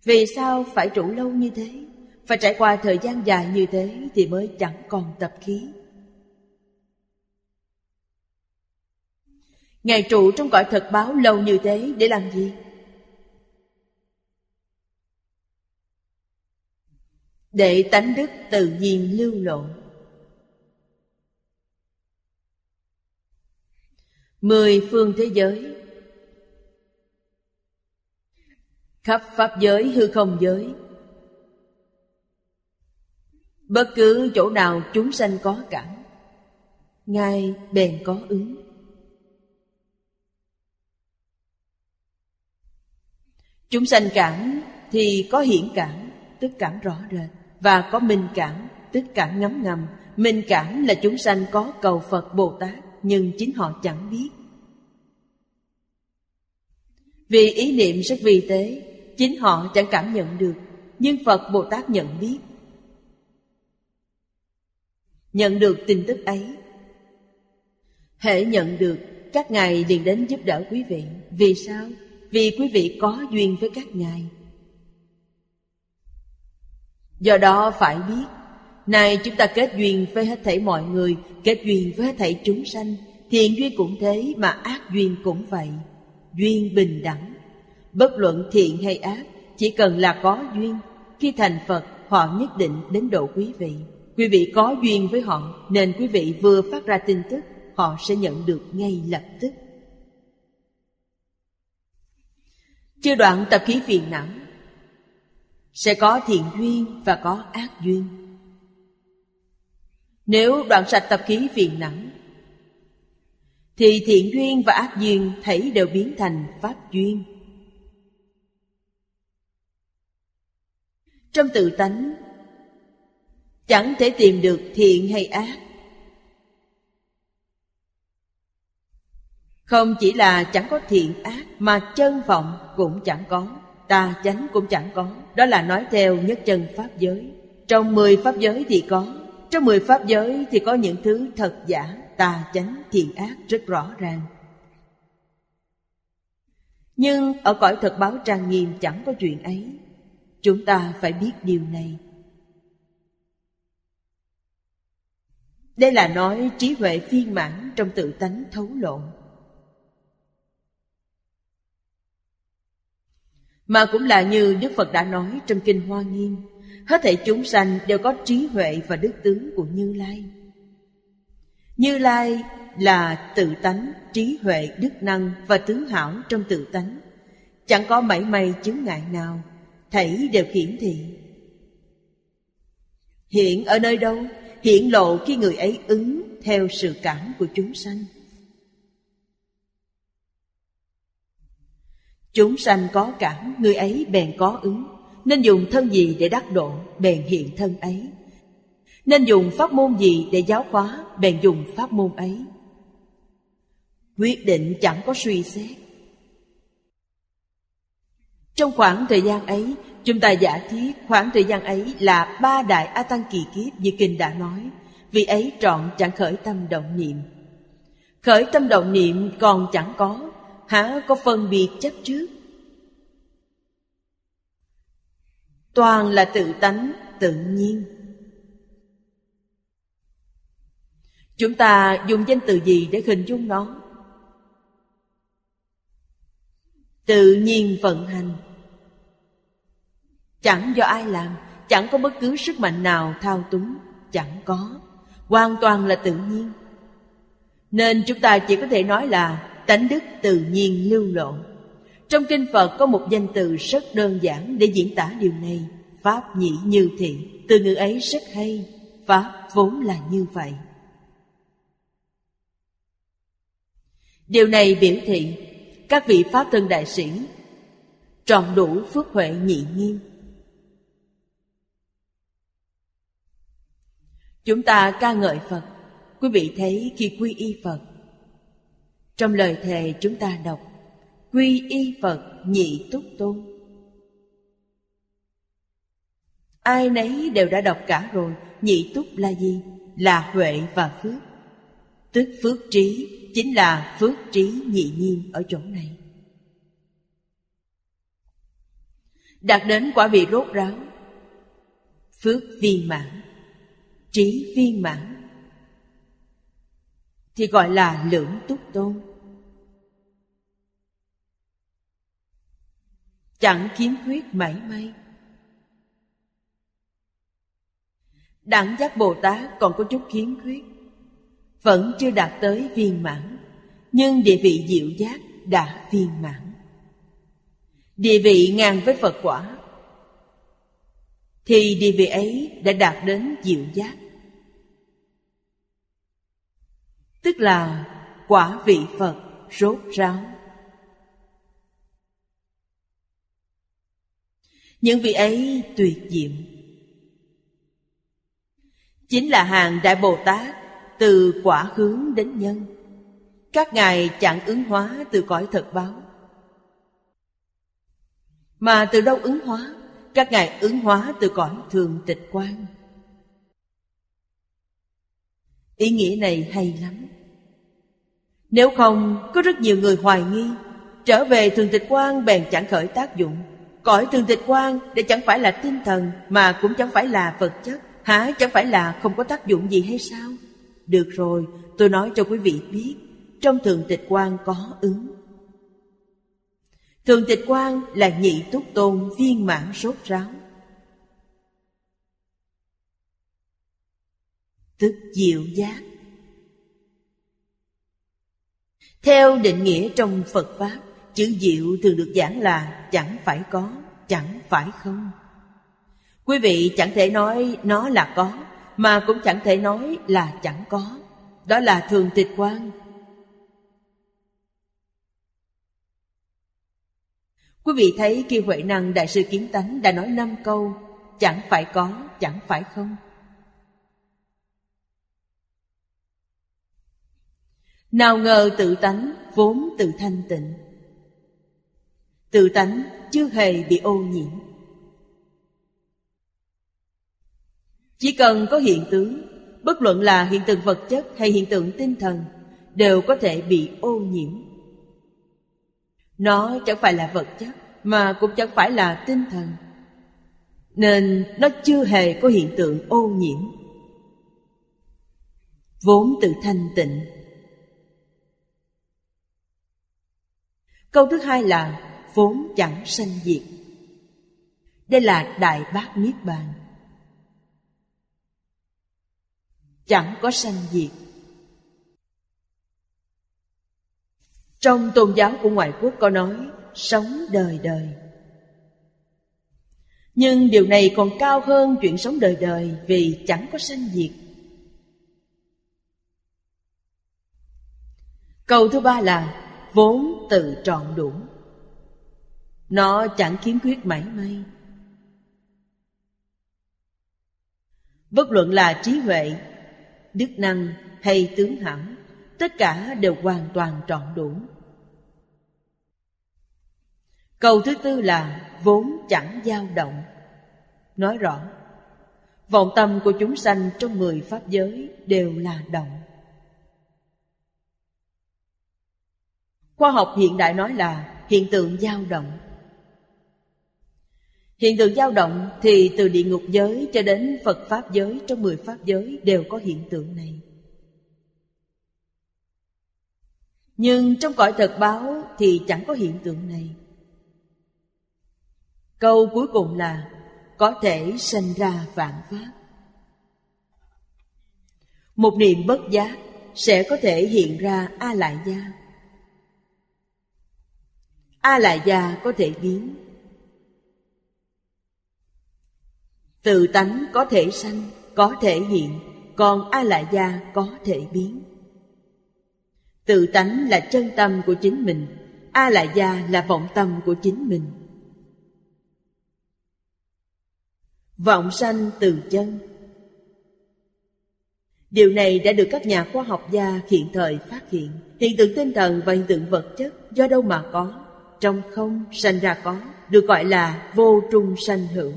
S2: Vì sao phải trụ lâu như thế? Phải trải qua thời gian dài như thế Thì mới chẳng còn tập khí Ngài trụ trong cõi thật báo lâu như thế để làm gì? Để tánh đức tự nhiên lưu lộ Mười phương thế giới. Khắp pháp giới hư không giới. Bất cứ chỗ nào chúng sanh có cảm Ngài bèn có ứng. Chúng sanh cảm thì có hiển cảm, Tức cảm rõ rệt, Và có minh cảm, Tức cảm ngấm ngầm. Minh cảm là chúng sanh có cầu Phật Bồ Tát nhưng chính họ chẳng biết. Vì ý niệm rất vi tế, chính họ chẳng cảm nhận được, nhưng Phật Bồ Tát nhận biết. Nhận được tin tức ấy, hệ nhận được, các ngài liền đến giúp đỡ quý vị. Vì sao? Vì quý vị có duyên với các ngài. Do đó phải biết Nay chúng ta kết duyên với hết thảy mọi người, Kết duyên với hết thảy chúng sanh. Thiện duyên cũng thế mà ác duyên cũng vậy. Duyên bình đẳng. Bất luận thiện hay ác, Chỉ cần là có duyên, Khi thành Phật, họ nhất định đến độ quý vị. Quý vị có duyên với họ, Nên quý vị vừa phát ra tin tức, Họ sẽ nhận được ngay lập tức. Chưa đoạn tập khí phiền não. Sẽ có thiện duyên và có ác duyên nếu đoạn sạch tập khí phiền não Thì thiện duyên và ác duyên thấy đều biến thành pháp duyên. Trong tự tánh, Chẳng thể tìm được thiện hay ác. Không chỉ là chẳng có thiện ác, Mà chân vọng cũng chẳng có, Tà chánh cũng chẳng có. Đó là nói theo nhất chân Pháp giới. Trong mười Pháp giới thì có trong mười pháp giới thì có những thứ thật giả, tà chánh, thiện ác rất rõ ràng. Nhưng ở cõi thật báo trang nghiêm chẳng có chuyện ấy. Chúng ta phải biết điều này. Đây là nói trí huệ phiên mãn trong tự tánh thấu lộ. Mà cũng là như Đức Phật đã nói trong Kinh Hoa Nghiêm Hết thảy chúng sanh đều có trí huệ và đức tướng của Như Lai. Như Lai là tự tánh, trí huệ, đức năng và tướng hảo trong tự tánh. Chẳng có mảy may chứng ngại nào Thảy đều hiển thị. Hiện ở nơi đâu? Hiện lộ khi người ấy ứng theo sự cảm của chúng sanh. Chúng sanh có cảm, người ấy bèn có ứng nên dùng thân gì để đắc độ, Bèn hiện thân ấy. Nên dùng pháp môn gì để giáo hóa, Bèn dùng pháp môn ấy. Quyết định chẳng có suy xét. Trong khoảng thời gian ấy, Chúng ta giả thiết khoảng thời gian ấy là ba đại A Tăng kỳ kiếp như Kinh đã nói, Vì ấy trọn chẳng khởi tâm động niệm. Khởi tâm động niệm còn chẳng có, Há có phân biệt chấp trước. Toàn là tự tánh, tự nhiên Chúng ta dùng danh từ gì để hình dung nó? Tự nhiên vận hành Chẳng do ai làm Chẳng có bất cứ sức mạnh nào thao túng Chẳng có Hoàn toàn là tự nhiên Nên chúng ta chỉ có thể nói là Tánh đức tự nhiên lưu lộn. Trong kinh Phật có một danh từ rất đơn giản Để diễn tả điều này. Pháp nhĩ như thiện Từ ngữ ấy rất hay. Pháp vốn là như vậy. Điều này biểu thị, Các vị Pháp thân đại sĩ Trọn đủ phước huệ nhị nghiêm. Chúng ta ca ngợi Phật. Quý vị thấy khi quy y Phật. Trong lời thề chúng ta đọc Quy y Phật nhị túc tôn. Ai nấy đều đã đọc cả rồi, Nhị túc là gì? Là huệ và phước. Tức phước trí Chính là phước trí nhị nhiên ở chỗ này. Đạt đến quả vị rốt ráo, Phước viên mãn, trí viên mãn, thì gọi là lưỡng túc tôn. Chẳng khiếm khuyết mảy may. Đẳng giác bồ tát còn có chút khiếm khuyết. Vẫn chưa đạt tới viên mãn, nhưng địa vị diệu giác đã viên mãn. Địa vị ngang với phật quả, thì địa vị ấy đã đạt đến diệu giác. Tức là quả vị phật rốt ráo. Những vị ấy tuyệt diệu. Chính là hàng đại bồ tát, từ quả hướng đến nhân. Các ngài chẳng ứng hóa từ cõi thật báo. Mà từ đâu ứng hóa? Các ngài ứng hóa từ cõi thường tịch quan. Ý nghĩa này hay lắm. Nếu không, có rất nhiều người hoài nghi, trở về thường tịch quan bèn chẳng khởi tác dụng cõi thường tịch quan để chẳng phải là tinh thần, mà cũng chẳng phải là vật chất. Hả chẳng phải là không có tác dụng gì hay sao? Được rồi, tôi nói cho quý vị biết, trong thường tịch quan có ứng. Thường tịch quan là nhị túc tôn viên mãn sốt ráo. Tức diệu giác. Theo định nghĩa trong Phật Pháp Chữ diệu thường được giảng là chẳng phải có, chẳng phải không? Quý vị chẳng thể nói nó là có Mà cũng chẳng thể nói là chẳng có. Đó là thường tịch quan. Quý vị thấy khi Huệ Năng Đại sư Kiến Tánh đã nói năm câu Chẳng phải có, chẳng phải không? Nào ngờ tự tánh vốn tự thanh tịnh. Tự tánh chưa hề bị ô nhiễm. Chỉ cần có hiện tướng, Bất luận là hiện tượng vật chất hay hiện tượng tinh thần, Đều có thể bị ô nhiễm. Nó chẳng phải là vật chất, Mà cũng chẳng phải là tinh thần. Nên nó chưa hề có hiện tượng ô nhiễm. Vốn tự thanh tịnh. Câu thứ hai là Vốn chẳng sanh diệt. Đây là Đại Bác Niết Bàn. Chẳng có sanh diệt. Trong tôn giáo của ngoại quốc có nói, Sống đời đời. Nhưng điều này còn cao hơn chuyện sống đời đời Vì chẳng có sanh diệt. Câu thứ ba là Vốn tự trọn đủ. Nó chẳng kiếm quyết mảy may. Bất luận là trí huệ, Đức năng hay tướng hẳn Tất cả đều hoàn toàn trọn đủ. Câu thứ tư là vốn chẳng dao động. Nói rõ, Vọng tâm của chúng sanh trong mười pháp giới đều là động. Khoa học hiện đại nói là hiện tượng dao động. Hiện tượng dao động thì từ địa ngục giới cho đến Phật Pháp giới, trong mười Pháp giới đều có hiện tượng này. Nhưng trong cõi thật báo thì chẳng có hiện tượng này. Câu cuối cùng là, có thể sanh ra vạn pháp. Một niệm bất giác sẽ có thể hiện ra A Lại Gia. A Lại Gia có thể biến Tự tánh có thể sanh, có thể hiện, còn a la gia có thể biến. Tự tánh là chân tâm của chính mình, a la gia là vọng tâm của chính mình. Vọng sanh từ chân Điều này đã được các nhà khoa học gia hiện thời phát hiện Hiện tượng tinh thần và hiện tượng vật chất do đâu mà có Trong không sanh ra có Được gọi là vô trung sanh hữu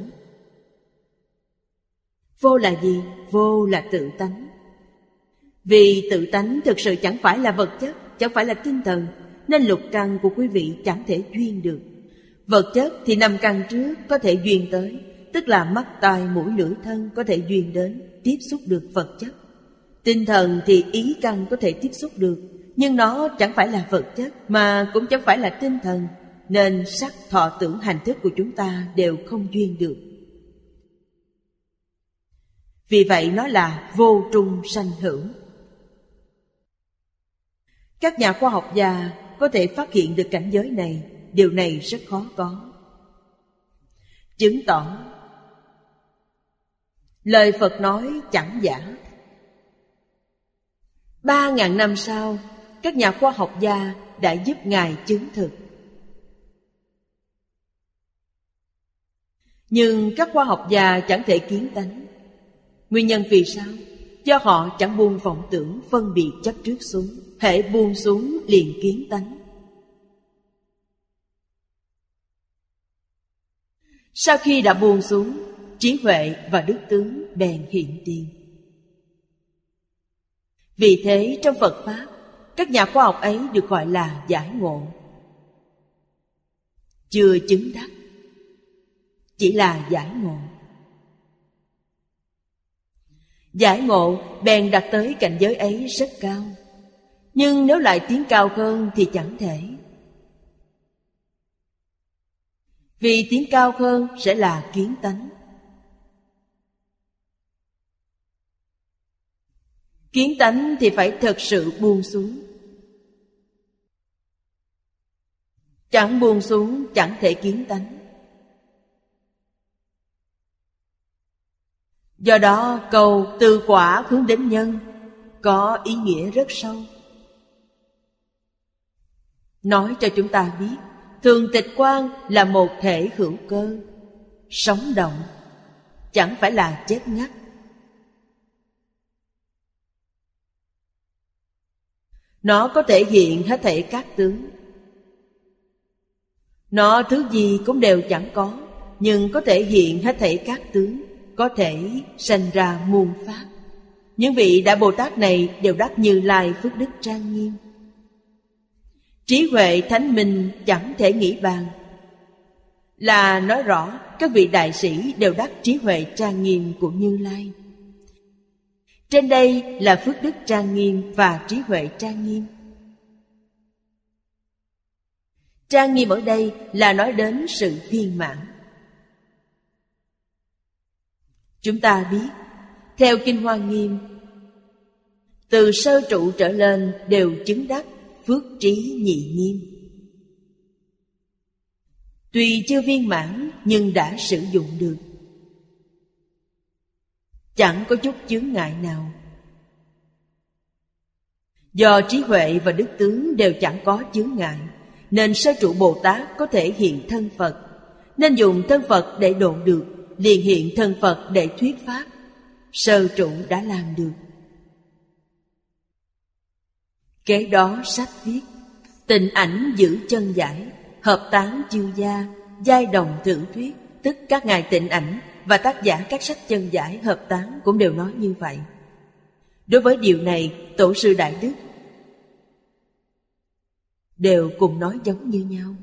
S2: Vô là gì? Vô là tự tánh. Vì tự tánh thực sự chẳng phải là vật chất, chẳng phải là tinh thần, nên lục căn của quý vị chẳng thể duyên được. Vật chất thì năm căn trước có thể duyên tới, tức là mắt, tai, mũi, lưỡi, thân có thể duyên đến, tiếp xúc được vật chất. Tinh thần thì ý căn có thể tiếp xúc được, nhưng nó chẳng phải là vật chất, mà cũng chẳng phải là tinh thần, nên sắc thọ tưởng hành thức của chúng ta đều không duyên được. Vì vậy nó là vô trung sanh hữu Các nhà khoa học gia có thể phát hiện được cảnh giới này. Điều này rất khó có. Chứng tỏ, Lời Phật nói chẳng giả. Ba ngàn năm sau, Các nhà khoa học gia đã giúp Ngài chứng thực. Nhưng các khoa học gia chẳng thể kiến tánh. Nguyên nhân vì sao? Do họ chẳng buông vọng tưởng phân biệt chấp trước xuống Hệ buông xuống liền kiến tánh. Sau khi đã buông xuống, Trí huệ và đức tướng bèn hiện tiền. Vì thế trong Phật Pháp, Các nhà khoa học ấy được gọi là giải ngộ. Chưa chứng đắc, Chỉ là giải ngộ. Giải ngộ, bèn đặt tới cảnh giới ấy rất cao. Nhưng nếu lại tiến cao hơn thì chẳng thể. Vì tiến cao hơn sẽ là kiến tánh. Kiến tánh thì phải thật sự buông xuống. Chẳng buông xuống, chẳng thể kiến tánh. Do đó, cầu từ quả hướng đến nhân, Có ý nghĩa rất sâu. Nói cho chúng ta biết, Thường tịch quan là một thể hữu cơ, Sống động, Chẳng phải là chết ngắt. Nó có thể hiện hết thể các tướng. Nó thứ gì cũng đều chẳng có, Nhưng có thể hiện hết thể các tướng có thể sanh ra muôn pháp. Những vị Đại Bồ Tát này đều đắc như lai phước đức trang nghiêm. Trí huệ thánh minh chẳng thể nghĩ bàn. Là nói rõ, các vị đại sĩ đều đắc trí huệ trang nghiêm của Như Lai. Trên đây là phước đức trang nghiêm và trí huệ trang nghiêm. Trang nghiêm ở đây là nói đến sự viên mãn. Chúng ta biết. Theo Kinh Hoa Nghiêm, Từ sơ trụ trở lên đều chứng đắc Phước trí nhị nghiêm. Tuy chưa viên mãn, nhưng đã sử dụng được. Chẳng có chút chướng ngại nào. Do trí huệ và đức tướng đều chẳng có chướng ngại, Nên sơ trụ Bồ Tát có thể hiện thân Phật. Nên dùng thân Phật để độ được liền hiện thân Phật để thuyết pháp. Sơ trụ đã làm được. Kế đó sách viết Tình ảnh giữ chân giải Hợp tán chiêu gia Giai đồng thượng thuyết Tức các ngài tịnh ảnh Và tác giả các sách chân giải hợp tán Cũng đều nói như vậy. Đối với điều này Tổ sư Đại Đức Đều cùng nói giống như nhau.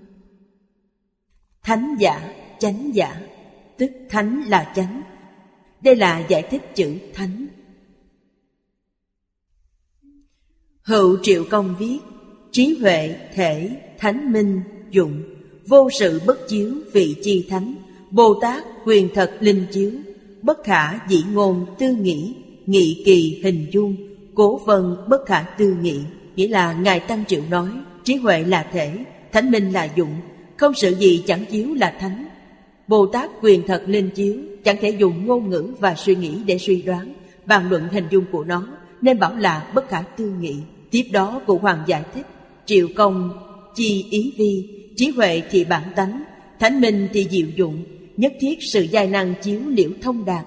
S2: Thánh giả, chánh giả Tức thánh là chánh. Đây là giải thích chữ thánh. Hữu Triệu Công viết Trí huệ, thể, thánh minh, dụng Vô sự bất chiếu, vị chi thánh Bồ Tát quyền thật linh chiếu Bất khả dĩ ngôn tư nghĩ Nghị kỳ hình dung Cố vân bất khả tư nghị. Nghĩa là Ngài Tăng Triệu nói Trí huệ là thể, thánh minh là dụng Không sự gì chẳng chiếu là thánh. Bồ Tát quyền thật linh chiếu, Chẳng thể dùng ngôn ngữ và suy nghĩ để suy đoán, Bàn luận hình dung của nó, Nên bảo là bất khả tư nghị. Tiếp đó cụ hoàng giải thích, Triệu công, chi ý vi Trí huệ thì bản tánh, Thánh minh thì diệu dụng, Nhất thiết sự giai năng chiếu liễu thông đạt.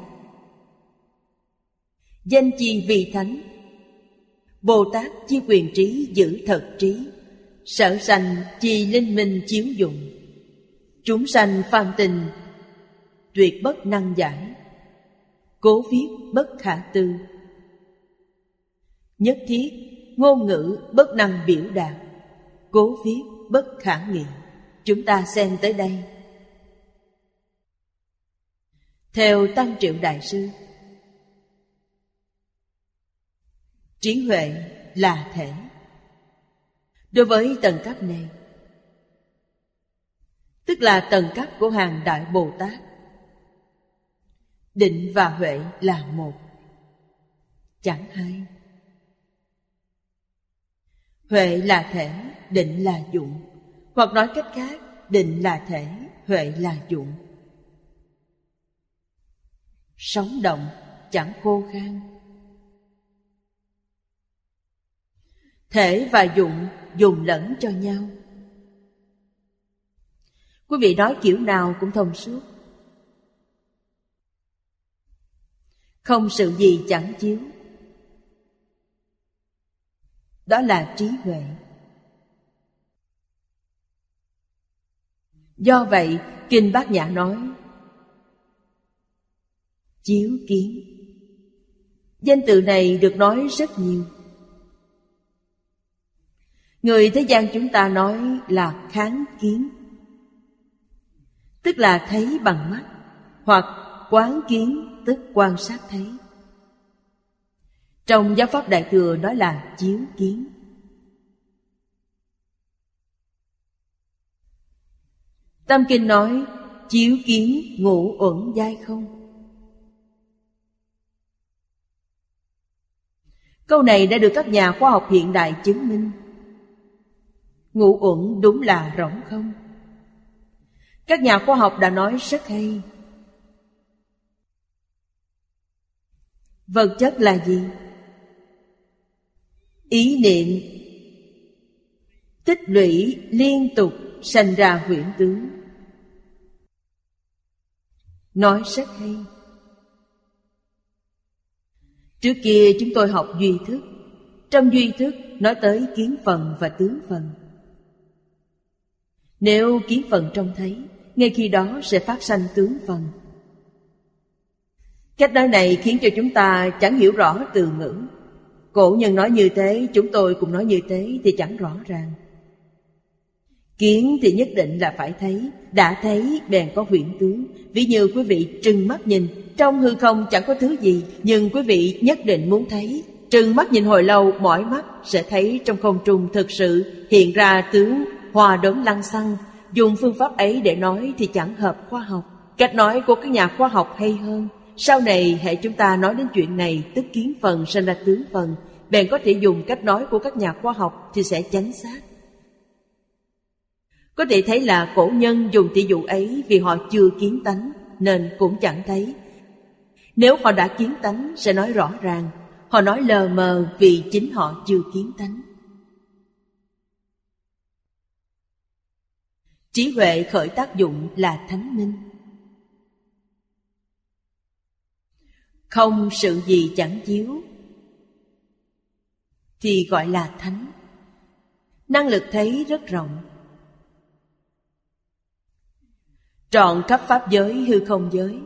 S2: Danh chi vì thánh. Bồ Tát chi quyền trí giữ thật trí, Sở sanh chi linh minh chiếu dụng. Chúng sanh phan tình, Tuyệt bất năng giải, Cố viết bất khả tư. Nhất thiết, ngôn ngữ bất năng biểu đạt, Cố viết bất khả nghị, Chúng ta xem tới đây. Theo Tăng Triệu Đại Sư, Trí huệ là thể. Đối với tầng cấp này Tức là tầng cấp của hàng Đại Bồ Tát. Định và huệ là một. Chẳng hai. Huệ là thể, định là dụng. Hoặc nói cách khác Định là thể, huệ là dụng. Sống động, chẳng khô khan. Thể và dụng dùng lẫn cho nhau. Quý vị nói kiểu nào cũng thông suốt. Không sự gì chẳng chiếu Đó là trí huệ. Do vậy, Kinh Bát Nhã nói, Chiếu kiến. Danh từ này được nói rất nhiều. Người thế gian chúng ta nói là kháng kiến. Tức là thấy bằng mắt, Hoặc quán kiến tức quan sát thấy. Trong giáo pháp Đại Thừa đó là chiếu kiến. Tâm Kinh nói, chiếu kiến ngủ uẩn dai không? Câu này đã được các nhà khoa học hiện đại chứng minh. Ngũ uẩn đúng là rỗng không? Các nhà khoa học đã nói rất hay. Vật chất là gì? Ý niệm. Tích lũy liên tục sanh ra huyễn tướng Nói rất hay. Trước kia chúng tôi học duy thức. Trong duy thức nói tới kiến phần và tướng phần. Nếu kiến phần trông thấy ngay khi đó sẽ phát sanh tướng phần Cách nói này khiến cho chúng ta chẳng hiểu rõ từ ngữ. Cổ nhân nói như thế, Chúng tôi cũng nói như thế Thì chẳng rõ ràng. Kiến thì nhất định là phải thấy, Đã thấy, bèn có huyễn tướng. Ví như quý vị trừng mắt nhìn, Trong hư không chẳng có thứ gì, Nhưng quý vị nhất định muốn thấy. Trừng mắt nhìn hồi lâu, mỏi mắt, Sẽ thấy trong không trung thực sự Hiện ra tướng hòa đốm lăng xăng Dùng phương pháp ấy để nói thì chẳng hợp khoa học. Cách nói của các nhà khoa học hay hơn. Sau này, hệ chúng ta nói đến chuyện này, Tức kiến phần sinh ra tướng phần. Bèn có thể dùng cách nói của các nhà khoa học Thì sẽ chánh xác. Có thể thấy là cổ nhân dùng tỷ dụ ấy Vì họ chưa kiến tánh, Nên cũng chẳng thấy. Nếu họ đã kiến tánh, sẽ nói rõ ràng. Họ nói lờ mờ vì chính họ chưa kiến tánh. Trí huệ khởi tác dụng là thánh minh. Không sự gì chẳng chiếu Thì gọi là thánh. Năng lực thấy rất rộng. Trọn khắp pháp giới hư không giới.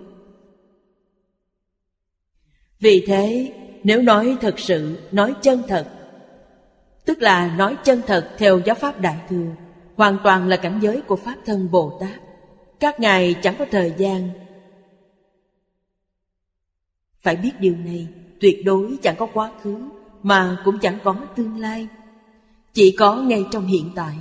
S2: Vì thế nếu nói thật sự, nói chân thật Tức là nói chân thật theo giáo pháp Đại Thừa Hoàn toàn là cảnh giới của Pháp Thân Bồ Tát. Các ngài chẳng có thời gian. Phải biết điều này, Tuyệt đối chẳng có quá khứ, Mà cũng chẳng có tương lai. Chỉ có ngay trong hiện tại.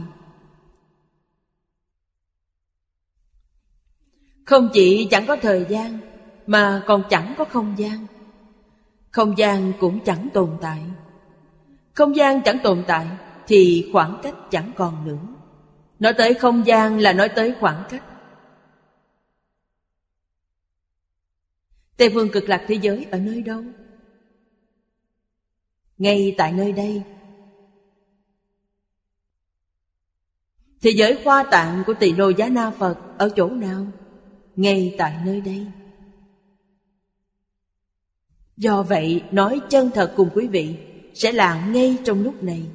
S2: Không chỉ chẳng có thời gian, Mà còn chẳng có không gian. Không gian cũng chẳng tồn tại. Không gian chẳng tồn tại Thì khoảng cách chẳng còn nữa. Nói tới không gian là nói tới khoảng cách Tây phương cực lạc thế giới ở nơi đâu? Ngay tại nơi đây Thế giới khoa tạng của tỳ lô giá na Phật ở chỗ nào? Ngay tại nơi đây Do vậy, nói chân thật cùng quý vị Sẽ là ngay trong lúc này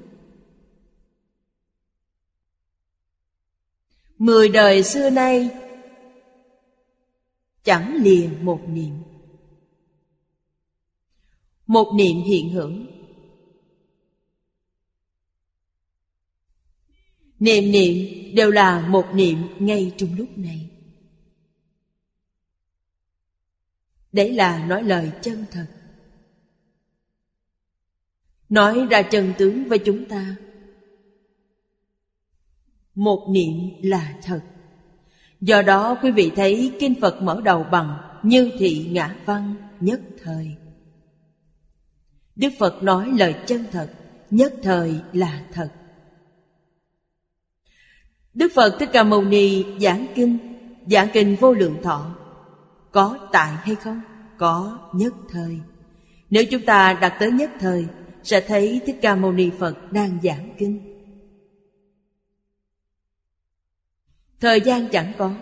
S2: Mười đời xưa nay, Chẳng liền một niệm. Một niệm hiện hưởng Niệm niệm đều là một niệm ngay trong lúc này. Đấy là nói lời chân thật. Nói ra chân tướng với chúng ta một niệm là thật. Do đó quý vị thấy Kinh Phật mở đầu bằng Như thị ngã văn nhất thời. Đức Phật nói lời chân thật, Nhất thời là thật. Đức Phật Thích Ca Mâu Ni giảng kinh Giảng kinh vô lượng thọ. Có tại hay không? Có nhất thời. Nếu chúng ta đặt tới nhất thời, Sẽ thấy Thích Ca Mâu Ni Phật đang giảng kinh. Thời gian chẳng có.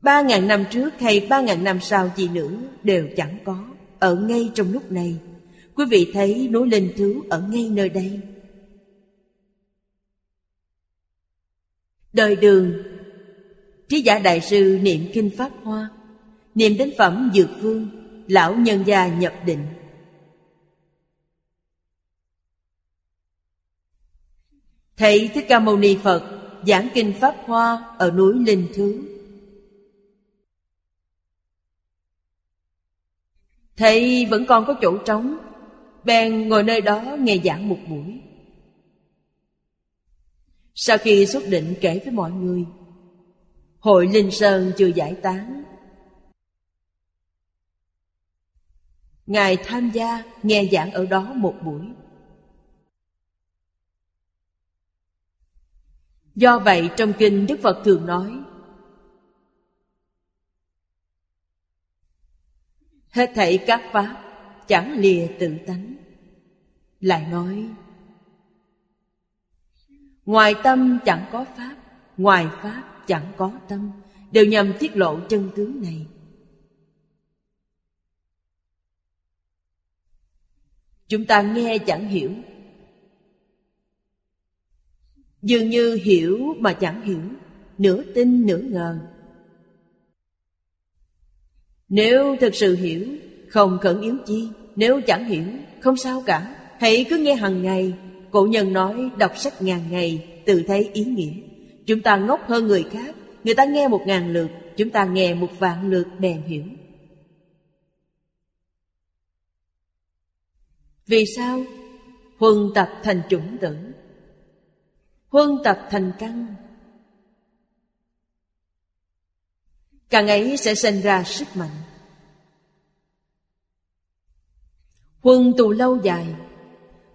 S2: Ba ngàn năm trước hay ba ngàn năm sau gì nữa Đều chẳng có. Ở ngay trong lúc này, Quý vị thấy núi Linh Thứ ở ngay nơi đây. Đời đường Trí giả đại sư niệm kinh Pháp Hoa, Niệm đến phẩm Dược Vương, Lão nhân gia nhập định. Thầy Thích Ca Mâu Ni Phật giảng kinh Pháp Hoa ở núi Linh Thứ. Thầy vẫn còn có chỗ trống, bèn ngồi nơi đó nghe giảng một buổi. Sau khi xuất định kể với mọi người, hội Linh Sơn chưa giải tán. Ngài tham gia nghe giảng ở đó một buổi. Do vậy trong kinh Đức Phật thường nói, Hết thảy các pháp chẳng lìa tự tánh. Lại nói, Ngoài tâm chẳng có pháp, Ngoài pháp chẳng có tâm, Đều nhằm tiết lộ chân tướng này. Chúng ta nghe chẳng hiểu Dường như hiểu mà chẳng hiểu, Nửa tin nửa ngờ. Nếu thực sự hiểu, Không khẩn yếu chi. Nếu chẳng hiểu, Không sao cả. Hãy cứ nghe hàng ngày, Cổ nhân nói đọc sách ngàn ngày, Tự thấy ý nghĩa. Chúng ta ngốc hơn người khác, Người ta nghe một ngàn lượt, Chúng ta nghe một vạn lượt bèn hiểu. Vì sao? Huân tập thành chủng tử. Huân tập thành căn. Càng ấy sẽ sinh ra sức mạnh. Huân tù lâu dài,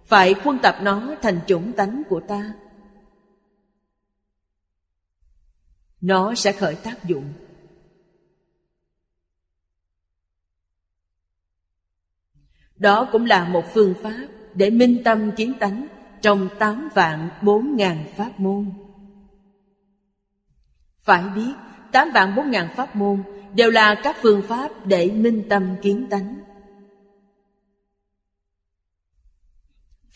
S2: Phải huân tập nó thành chủng tánh của ta. Nó sẽ khởi tác dụng. Đó cũng là một phương pháp để minh tâm kiến tánh trong tám vạn bốn ngàn pháp môn. Phải biết, tám vạn bốn ngàn pháp môn đều là các phương pháp để minh tâm kiến tánh.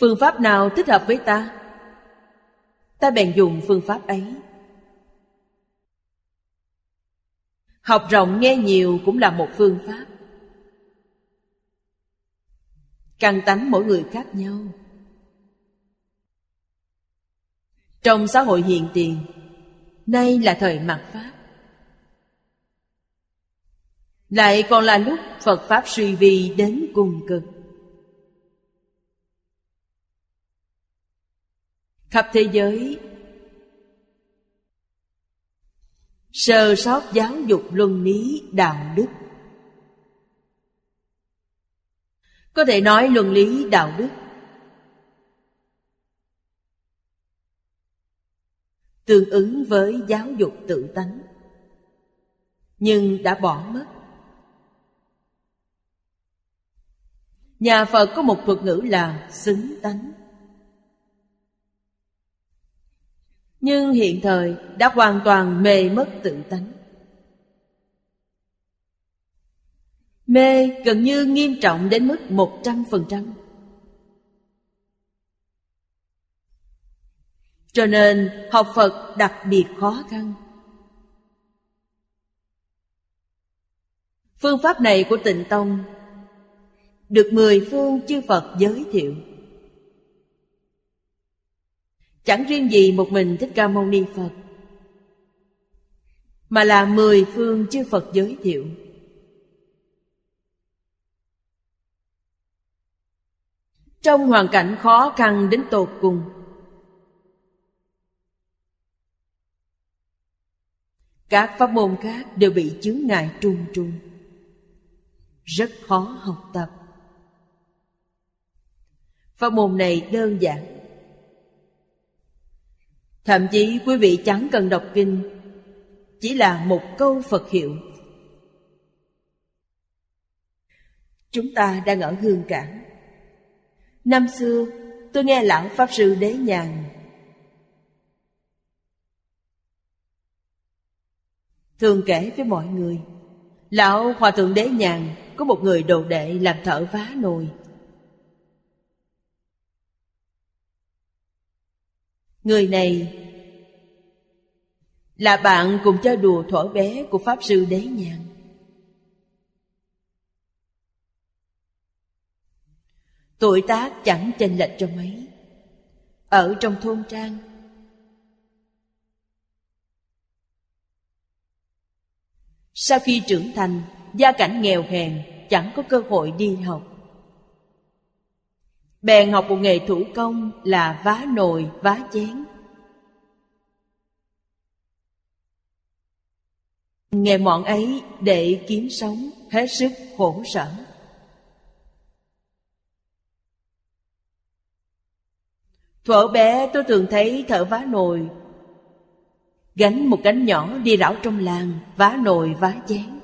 S2: Phương pháp nào thích hợp với ta? Ta bèn dùng phương pháp ấy. Học rộng nghe nhiều cũng là một phương pháp. Căn tánh mỗi người khác nhau. Trong xã hội hiện tiền, nay là thời mặt Pháp. Lại còn là lúc Phật Pháp suy vi đến cùng cực. Khắp thế giới Sơ sót giáo dục luân lý đạo đức Có thể nói luân lý đạo đức Tương ứng với giáo dục tự tánh. Nhưng đã bỏ mất. Nhà Phật có một thuật ngữ là xứng tánh. Nhưng hiện thời đã hoàn toàn mê mất tự tánh. Mê gần như nghiêm trọng đến mức một trăm phần trăm. Cho nên học Phật đặc biệt khó khăn. Phương pháp này của tịnh Tông Được mười phương chư Phật giới thiệu. Chẳng riêng gì một mình Thích Ca Mâu Ni Phật, Mà là mười phương chư Phật giới thiệu. Trong hoàn cảnh khó khăn đến tột cùng Các pháp môn khác đều bị chướng ngại trùng trùng. Rất khó học tập. Pháp môn này đơn giản. Thậm chí quý vị chẳng cần đọc kinh, Chỉ là một câu Phật hiệu. Chúng ta đang ở Hương Cảng. Năm xưa, tôi nghe Lão Pháp Sư Đế Nhàn Thường kể với mọi người. Lão Hòa Thượng Đế Nhàn Có một người đồ đệ làm thợ vá nồi. Người này Là bạn cùng chơi đùa thuở bé của Pháp Sư Đế Nhàn. Tuổi tác chẳng chênh lệch cho mấy. Ở trong thôn trang Sau khi trưởng thành Gia cảnh nghèo hèn Chẳng có cơ hội đi học. Bèn học một nghề thủ công Là vá nồi, vá chén. Nghề mọn ấy để kiếm sống Hết sức khổ sở. Thuở bé tôi thường thấy thợ vá nồi Gánh một cánh nhỏ đi rảo trong làng, Vá nồi, vá chén.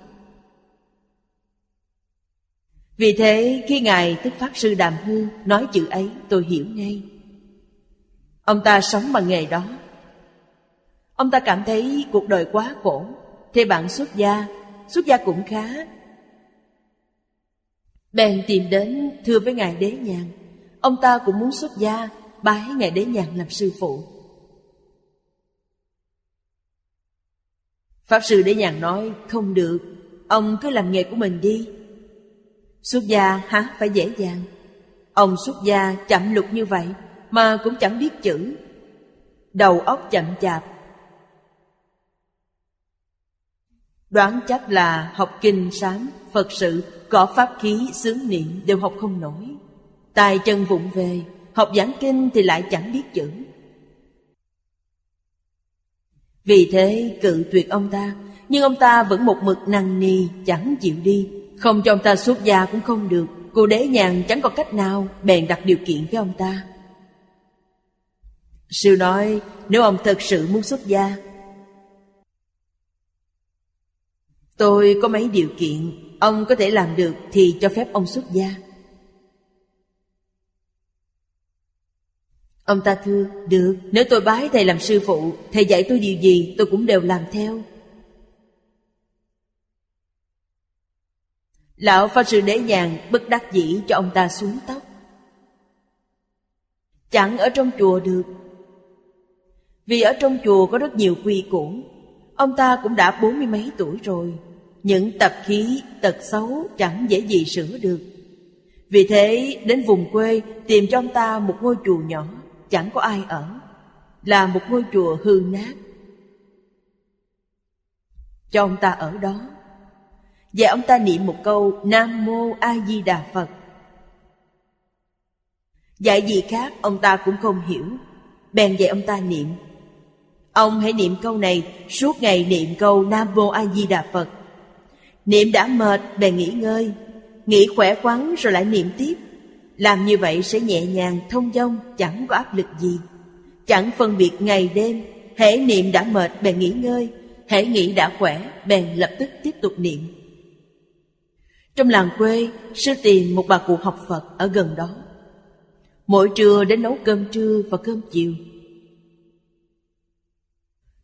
S2: Vì thế, khi Ngài tức Pháp Sư Đàm Hương Nói chữ ấy, tôi hiểu ngay. Ông ta sống bằng nghề đó. Ông ta cảm thấy cuộc đời quá khổ, Thế bạn xuất gia Xuất gia cũng khá. Bèn tìm đến thưa với Ngài Đế Nhàn. Ông ta cũng muốn xuất gia, Bái Ngài Đế Nhàn làm sư phụ. Pháp Sư để Nhàn nói Không được Ông cứ làm nghề của mình đi Xuất gia há phải dễ dàng Ông xuất gia chậm lục như vậy Mà cũng chẳng biết chữ Đầu óc chậm chạp Đoán chắc là học kinh sám, Phật sự, có pháp khí, sướng niệm đều học không nổi. Tài chân vụng về, học giảng kinh thì lại chẳng biết chữ. Vì thế cự tuyệt ông ta, nhưng ông ta vẫn một mực năn nì, chẳng chịu đi. Không cho ông ta xuất gia cũng không được, cô đế nhàn chẳng có cách nào, bèn đặt điều kiện với ông ta. Sư nói, nếu ông thật sự muốn xuất gia Tôi có mấy điều kiện Ông có thể làm được thì cho phép ông xuất gia Ông ta thưa Được Nếu tôi bái thầy làm sư phụ Thầy dạy tôi điều gì tôi cũng đều làm theo. Lão Pháp Sư Đế Nhàn bất đắc dĩ cho ông ta xuống tóc. Chẳng ở trong chùa được. Vì ở trong chùa có rất nhiều quy củ. Ông ta cũng đã bốn mươi mấy tuổi rồi. Những tập khí, tật xấu chẳng dễ gì sửa được. Vì thế đến vùng quê tìm cho ông ta một ngôi chùa nhỏ. Chẳng có ai ở. Là một ngôi chùa hư nát. Cho ông ta ở đó. Và ông ta niệm một câu, Nam Mô A Di Đà Phật. Dạy gì khác, ông ta cũng không hiểu. Bèn dạy ông ta niệm. Ông hãy niệm câu này, Suốt ngày niệm câu Nam Mô A Di Đà Phật. Niệm đã mệt, bèn nghỉ ngơi. Nghỉ khỏe khoắn rồi lại niệm tiếp. Làm như vậy sẽ nhẹ nhàng, thông dong, Chẳng có áp lực gì. Chẳng phân biệt ngày đêm, Hễ niệm đã mệt, bèn nghỉ ngơi. Hễ nghĩ đã khỏe, bèn lập tức tiếp tục niệm. Trong làng quê, Sư tìm một bà cụ học Phật ở gần đó. Mỗi trưa đến nấu cơm trưa và cơm chiều.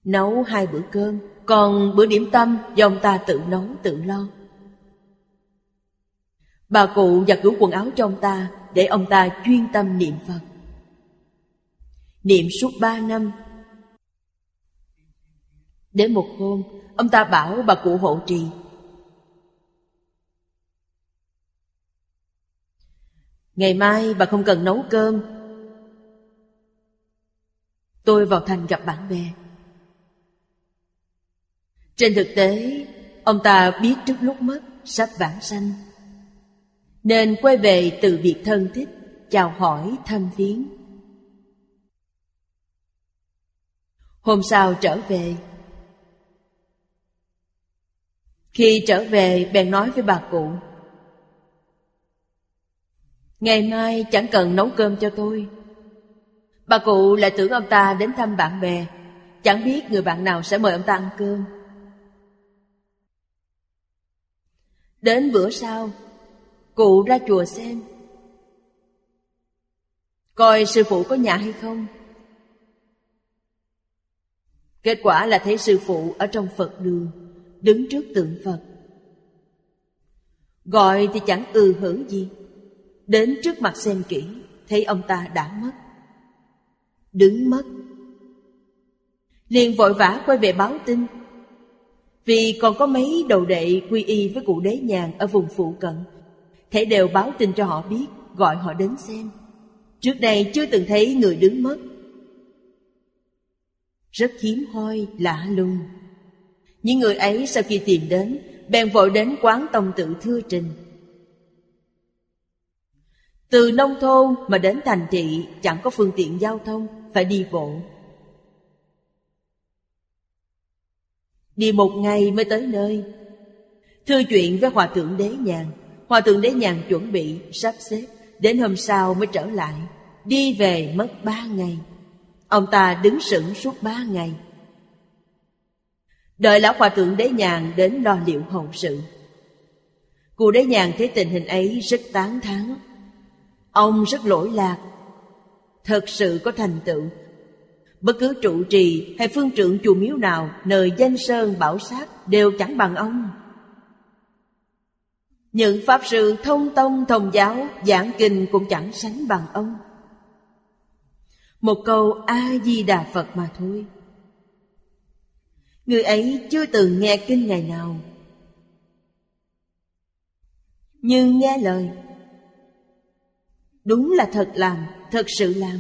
S2: Nấu hai bữa cơm, Còn bữa điểm tâm dòng ta tự nấu, tự lo. Bà cụ giặt rũ quần áo cho ông ta Để ông ta chuyên tâm niệm Phật. Niệm suốt ba năm. Đến một hôm, Ông ta bảo bà cụ hộ trì. Ngày mai bà không cần nấu cơm. Tôi vào thành gặp bạn bè. Trên thực tế, Ông ta biết trước lúc mất Sắp vãng sanh. Nên quay về từ việc thân thích, Chào hỏi, thăm viếng. Hôm sau trở về. Khi trở về, bèn nói với bà cụ, Ngày mai chẳng cần nấu cơm cho tôi. Bà cụ lại tưởng ông ta đến thăm bạn bè, Chẳng biết người bạn nào sẽ mời ông ta ăn cơm. Đến bữa sau Cụ ra chùa xem. Coi sư phụ có nhà hay không. Kết quả là thấy sư phụ ở trong Phật đường, Đứng trước tượng Phật. Gọi thì chẳng ừ hưởng gì. Đến trước mặt xem kỹ, Thấy ông ta đã mất. Đứng mất. Liền vội vã quay về báo tin. Vì còn có mấy đầu đệ quy y với cụ đế nhàn Ở vùng phụ cận Thể đều báo tin cho họ biết Gọi họ đến xem Trước đây chưa từng thấy người đứng mất Rất hiếm hoi, lạ lùng Những người ấy sau khi tìm đến Bèn vội đến quán tông tự thưa trình từ nông thôn mà đến thành thị chẳng có phương tiện giao thông, phải đi bộ. Đi một ngày mới tới nơi. Thư chuyện với Hòa Thượng Đế Nhàn. Hòa Thượng Đế Nhàn chuẩn bị, sắp xếp. Đến hôm sau mới trở lại. Đi về mất ba ngày. Ông ta đứng sững suốt ba ngày. Đợi lão Hòa Thượng Đế Nhàn đến lo liệu hậu sự. Cụ Đế Nhàn thấy tình hình ấy rất tán thán Ông rất lỗi lạc Thật sự có thành tựu Bất cứ trụ trì hay phương trưởng chùa miếu nào Nơi danh sơn bảo sát đều chẳng bằng ông những pháp sư thông tông thông giáo Giảng kinh cũng chẳng sánh bằng ông. Một câu A-di-đà Phật mà thôi. Người ấy chưa từng nghe kinh ngày nào. Nhưng nghe lời. Đúng là thật làm, thật sự làm.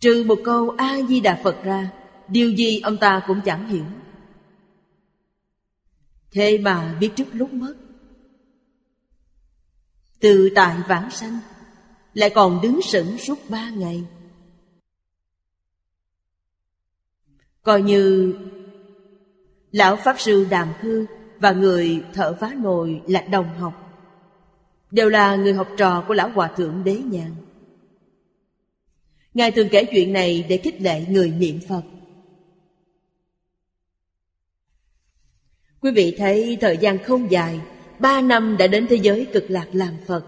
S2: Trừ một câu A-di-đà Phật ra Điều gì ông ta cũng chẳng hiểu. Thế mà biết trước lúc mất. Tự tại vãng sanh, Lại còn đứng sững suốt ba ngày. Coi như Lão Pháp Sư Đàm Hư Và người thợ phá nồi là đồng học, đều là người học trò của lão hòa thượng đế nhàn. Ngài thường kể chuyện này để khích lệ người niệm phật. Quý vị thấy thời gian không dài, ba năm đã đến thế giới cực lạc làm phật.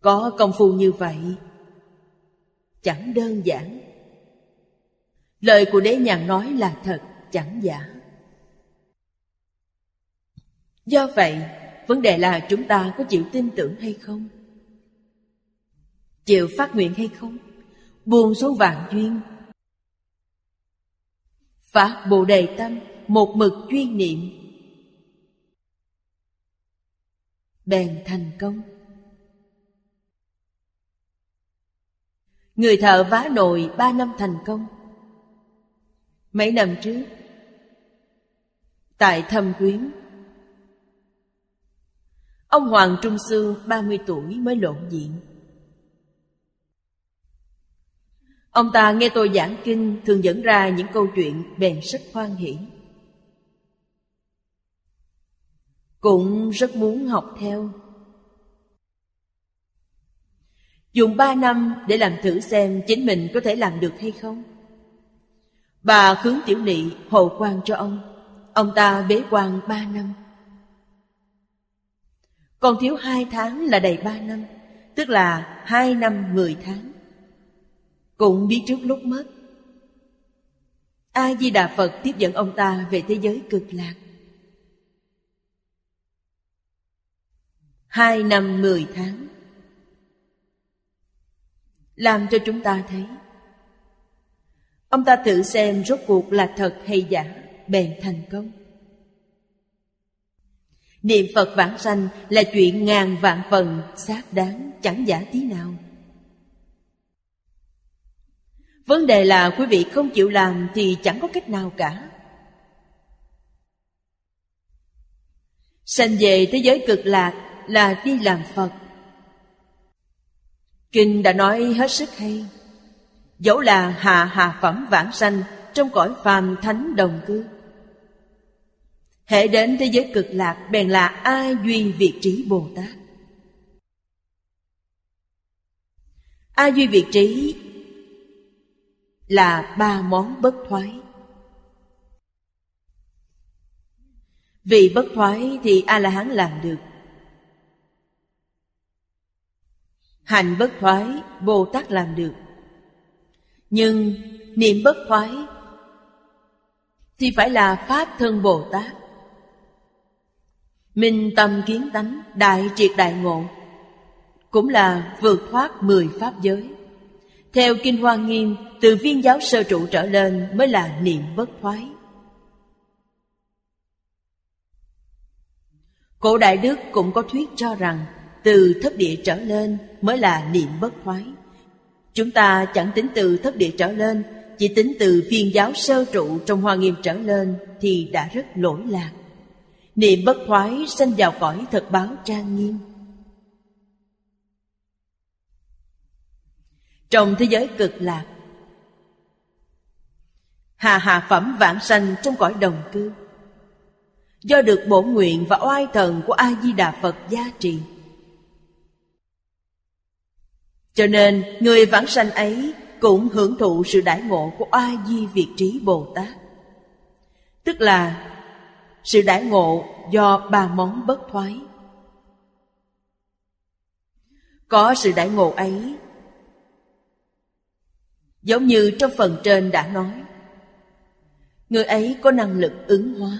S2: Có công phu như vậy, chẳng đơn giản. Lời của đế nhàn nói là thật, chẳng giả. Do vậy, Vấn đề là chúng ta có chịu tin tưởng hay không? Chịu phát nguyện hay không? Buông số vạn duyên. Phát Bồ Đề Tâm. Một mực chuyên niệm. Bèn thành công. Người thợ vá nồi ba năm thành công. Mấy năm trước, Tại Thâm Quyến, Ông Hoàng Trung Sương 30 tuổi mới lộ diện. Ông ta nghe tôi giảng kinh Thường dẫn ra những câu chuyện bèn rất hoan hỉ. Cũng rất muốn học theo. Dùng ba năm để làm thử xem chính mình có thể làm được hay không. Bà Khướng Tiểu Nị hộ quan cho ông. Ông ta bế quan ba năm. Còn thiếu hai tháng là đầy ba năm, Tức là hai năm mười tháng. Cũng biết trước lúc mất. A-di-đà Phật tiếp dẫn ông ta về thế giới cực lạc. Hai năm mười tháng. Làm cho chúng ta thấy, Ông ta tự xem rốt cuộc là thật hay giả, Bèn thành công. Niệm Phật vãng sanh là chuyện ngàn vạn phần xác đáng, chẳng giả tí nào. Vấn đề là quý vị không chịu làm thì chẳng có cách nào cả. Sanh về thế giới cực lạc là đi làm Phật. Kinh đã nói hết sức hay. Dẫu là hạ hạ phẩm vãng sanh Trong cõi phàm thánh đồng cư. Hệ đến thế giới cực lạc, Bèn là A Duy Việt Trí Bồ Tát? A Duy Việt Trí? Là ba món bất thoái. Vì bất thoái thì A-la-hán làm được. Hành bất thoái, Bồ Tát làm được. Nhưng niệm bất thoái Thì phải là Pháp thân Bồ Tát. Minh tâm kiến tánh, Đại triệt đại ngộ, Cũng là vượt thoát mười Pháp giới. Theo Kinh Hoa Nghiêm, Từ viên giáo sơ trụ trở lên Mới là niệm bất thoái. Cổ Đại Đức cũng có thuyết cho rằng từ thất địa trở lên mới là niệm bất thoái Chúng ta chẳng tính từ thất địa trở lên, Chỉ tính từ phiên giáo sơ trụ trong hoa nghiêm trở lên Thì đã rất lỗi lạc. Niệm bất thoái sanh vào cõi thật báo trang nghiêm. Trong thế giới cực lạc, Hà hà phẩm vạn sanh trong cõi đồng cư. Do được bổ nguyện và oai thần của A-di-đà Phật gia trì cho nên người vãng sanh ấy cũng hưởng thụ sự đãi ngộ của A Di Việt Trí Bồ Tát. Tức là sự đãi ngộ do ba món bất thoái. Có sự đãi ngộ ấy Giống như trong phần trên đã nói Người ấy có năng lực ứng hóa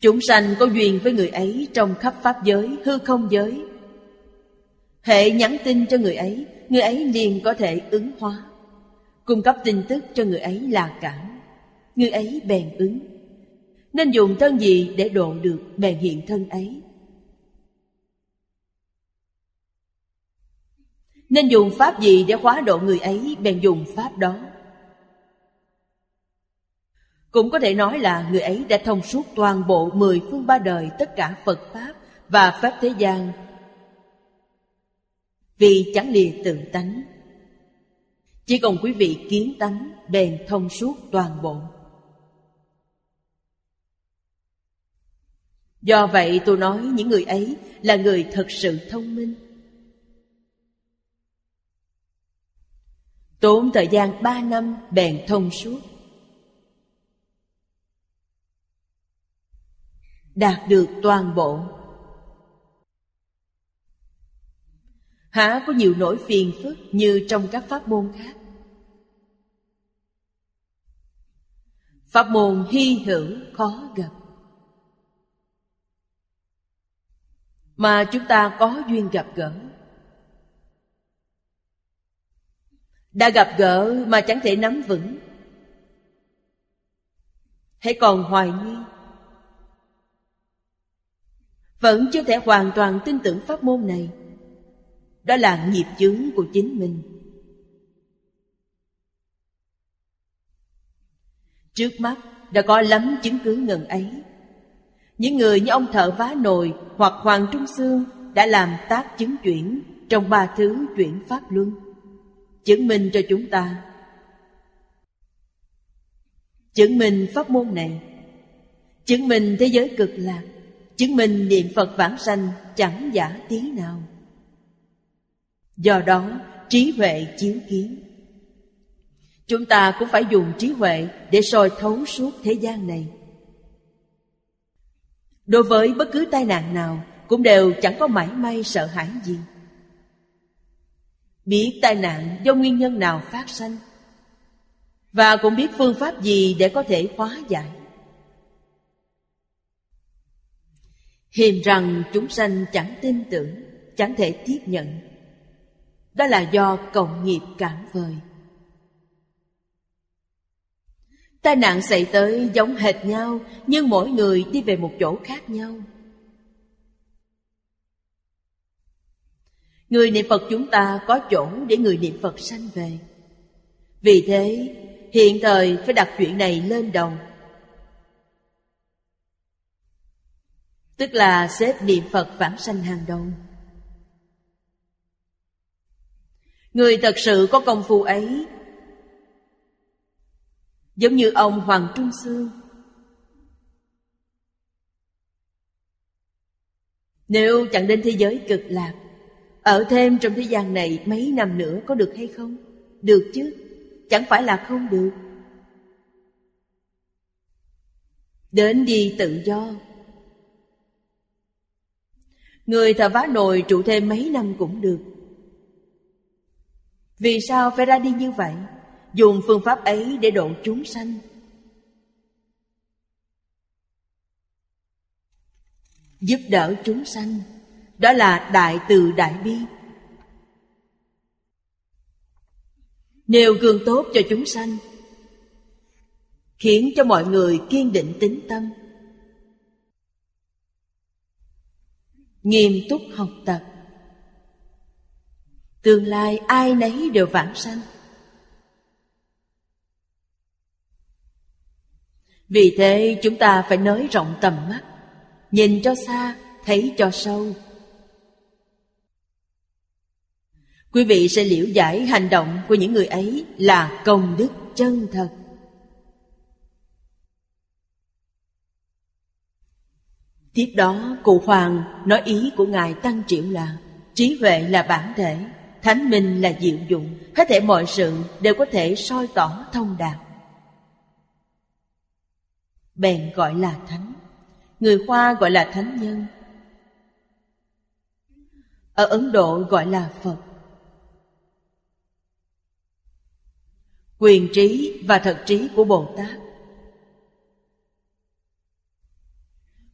S2: Chúng sanh có duyên với người ấy trong khắp pháp giới, hư không giới Hệ nhắn tin cho người ấy Người ấy liền có thể ứng hóa. Cung cấp tin tức cho người ấy là cảm Người ấy bèn ứng. Nên dùng thân gì để độ được bèn hiện thân ấy? Nên dùng pháp gì để khóa độ người ấy bèn dùng pháp đó? Cũng có thể nói là người ấy đã thông suốt toàn bộ mười phương ba đời tất cả Phật Pháp và Pháp thế gian vì chẳng lìa tự tánh. Chỉ còn quý vị kiến tánh Bèn thông suốt toàn bộ. Do vậy tôi nói những người ấy Là người thật sự thông minh. Tốn thời gian ba năm bèn thông suốt. Đạt được toàn bộ. Há có nhiều nỗi phiền phức như trong các pháp môn khác. Pháp môn hy hữu khó gặp. Mà chúng ta có duyên gặp gỡ. Đã gặp gỡ mà chẳng thể nắm vững. Hãy còn hoài nghi. Vẫn chưa thể hoàn toàn tin tưởng pháp môn này. Đó là nghiệp chướng của chính mình. Trước mắt đã có lắm chứng cứ ngần ấy. Những người như ông thợ vá nồi hoặc Hoàng Trung Sương Đã làm tác chứng chuyển trong ba thứ chuyển pháp luân, Chứng minh cho chúng ta. Chứng minh pháp môn này, Chứng minh thế giới cực lạc, Chứng minh niệm Phật vãng sanh chẳng giả tí nào. Do đó, trí huệ chiếu kiến. Chúng ta cũng phải dùng trí huệ để soi thấu suốt thế gian này. Đối với bất cứ tai nạn nào, Cũng đều chẳng có mảy may sợ hãi gì. Biết tai nạn do nguyên nhân nào phát sinh Và cũng biết phương pháp gì để có thể hóa giải. Hiềm rằng chúng sanh chẳng tin tưởng, Chẳng thể tiếp nhận. Đó là do cộng nghiệp cản vời. Tai nạn xảy tới giống hệt nhau, Nhưng mỗi người đi về một chỗ khác nhau. Người niệm Phật chúng ta có chỗ để người niệm Phật sanh về. Vì thế, hiện thời phải đặt chuyện này lên đầu Tức là xếp niệm Phật vãng sanh hàng đầu. Người thật sự có công phu ấy. Giống như ông Hoàng Trung Sương. Nếu chẳng đến thế giới cực lạc, Ở thêm trong thế gian này mấy năm nữa có được hay không? Được chứ, Chẳng phải là không được. Đến đi tự do. Người thợ vá nồi trụ thêm mấy năm cũng được. Vì sao phải ra đi như vậy? Dùng phương pháp ấy để độ chúng sanh. Giúp đỡ chúng sanh. Đó là đại từ đại bi. Nêu gương tốt cho chúng sanh. Khiến cho mọi người kiên định tính tâm. Nghiêm túc học tập. Tương lai ai nấy đều vãng sanh. Vì thế chúng ta phải nới rộng tầm mắt Nhìn cho xa, thấy cho sâu. Quý vị sẽ liễu giải hành động của những người ấy là công đức chân thật. Tiếp đó cụ Hoàng nói ý của Ngài Tăng Triệu là Trí huệ là bản thể, thánh minh là diệu dụng, Hết thể mọi sự đều có thể soi tỏ thông đạt. Bèn gọi là thánh. Người hoa gọi là thánh nhân. Ở ấn độ gọi là phật. Quyền trí và thật trí của bồ tát.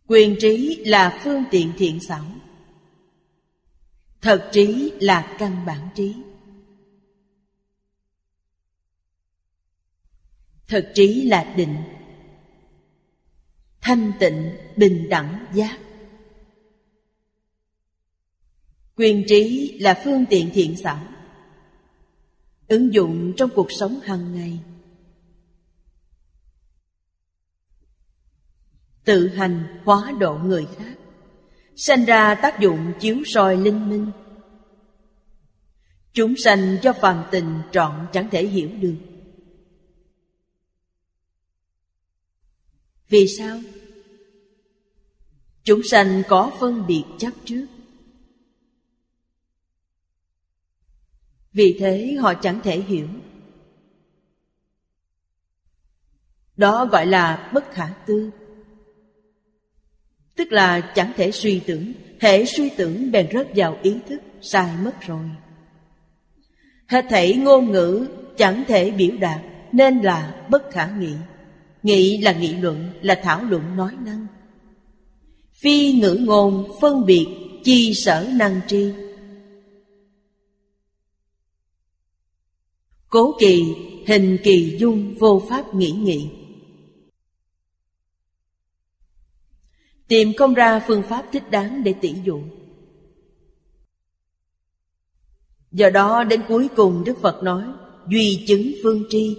S2: Quyền trí là phương tiện thiện xảo thật trí là căn bản trí. Thật trí là định. Thanh tịnh, bình đẳng, giác. Quyền trí là phương tiện thiện xảo. Ứng dụng trong cuộc sống hàng ngày. Tự hành hóa độ người khác sanh ra tác dụng chiếu soi linh minh. Chúng sanh do phàm tình trọn chẳng thể hiểu được. Vì sao? Chúng sanh có phân biệt chấp trước. Vì thế họ chẳng thể hiểu. Đó gọi là bất khả tư. Tức là chẳng thể suy tưởng Hệ suy tưởng bèn rớt vào ý thức Sai mất rồi. Hết thảy ngôn ngữ chẳng thể biểu đạt Nên là bất khả nghị. Nghị là nghị luận Là thảo luận nói năng. Phi ngữ ngôn phân biệt chi sở năng tri. Cố kỳ, hình kỳ dung vô pháp nghĩ nghị. Tìm không ra phương pháp thích đáng để tỷ dụ. Do đó đến cuối cùng Đức Phật nói, Duy chứng phương tri.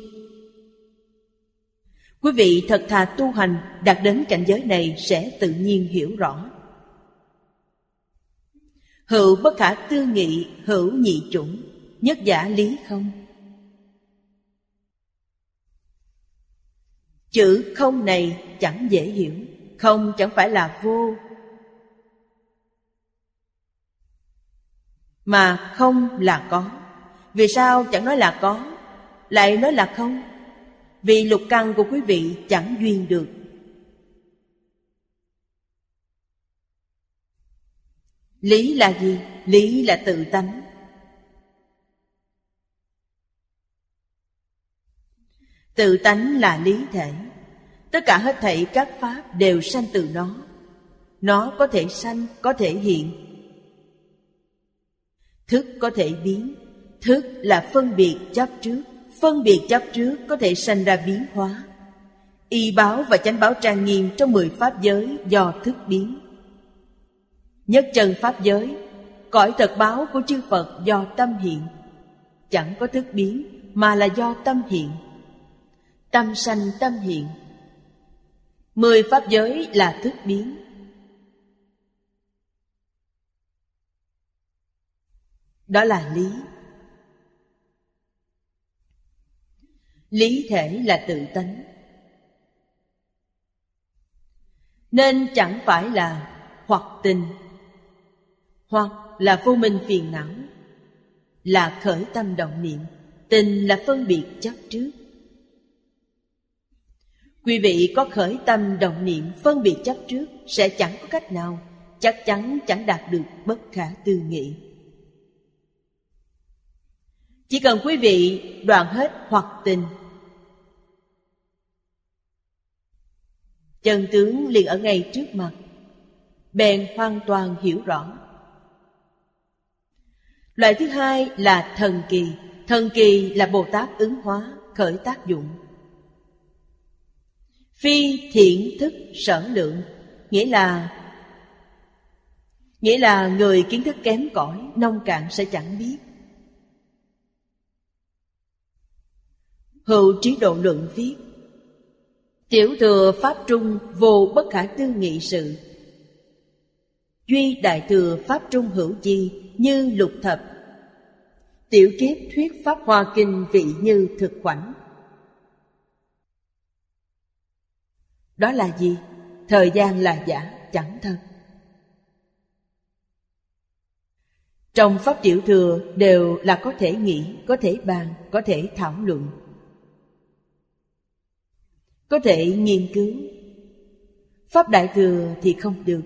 S2: Quý vị thật thà tu hành, Đạt đến cảnh giới này Sẽ tự nhiên hiểu rõ. Hữu bất khả tư nghị, Hữu nhị chủng, Nhất giả lý không? Chữ không này chẳng dễ hiểu. Không chẳng phải là vô. Mà không là có. Vì sao chẳng nói là có, Lại nói là không? Vì lục căn của quý vị chẳng duyên được. Lý là gì? Lý là tự tánh. Tự tánh là lý thể. Tất cả hết thảy các pháp đều sanh từ nó. Nó có thể sanh, có thể hiện. Thức có thể biến. Thức là phân biệt chấp trước. Phân biệt chấp trước có thể sanh ra biến hóa. Y báo và chánh báo trang nghiêm trong mười pháp giới do thức biến. Nhất chân pháp giới Cõi thật báo của chư Phật do tâm hiện. Chẳng có thức biến mà là do tâm hiện. Tâm sanh tâm hiện. Mười pháp giới là thức biến. Đó là lý. Lý thể là tự tánh. Nên chẳng phải là hoặc tình, Hoặc là vô minh phiền não, Là khởi tâm động niệm, Tình là phân biệt chấp trước. Quý vị có khởi tâm động niệm phân biệt chấp trước Sẽ chẳng có cách nào, Chắc chắn chẳng đạt được bất khả tư nghị. Chỉ cần quý vị đoạn hết hoặc tình. Chân tướng liền ở ngay trước mặt. Bèn hoàn toàn hiểu rõ. Loại thứ hai là thần kỳ. Thần kỳ là Bồ Tát ứng hóa, Khởi tác dụng. Phi thiện thức sở lượng, Nghĩa là Nghĩa là người kiến thức kém cỏi, Nông cạn sẽ chẳng biết. Hữu trí độ luận viết. Tiểu thừa Pháp Trung vô bất khả tư nghị sự. Duy Đại Thừa Pháp Trung hữu chi như lục thập. Tiểu kiếp thuyết Pháp Hoa Kinh vị như thực khoảnh. Đó là gì? Thời gian là giả, chẳng thật Trong Pháp Tiểu Thừa đều là có thể nghĩ, có thể bàn, có thể thảo luận. Có thể nghiên cứu. Pháp Đại Thừa thì không được.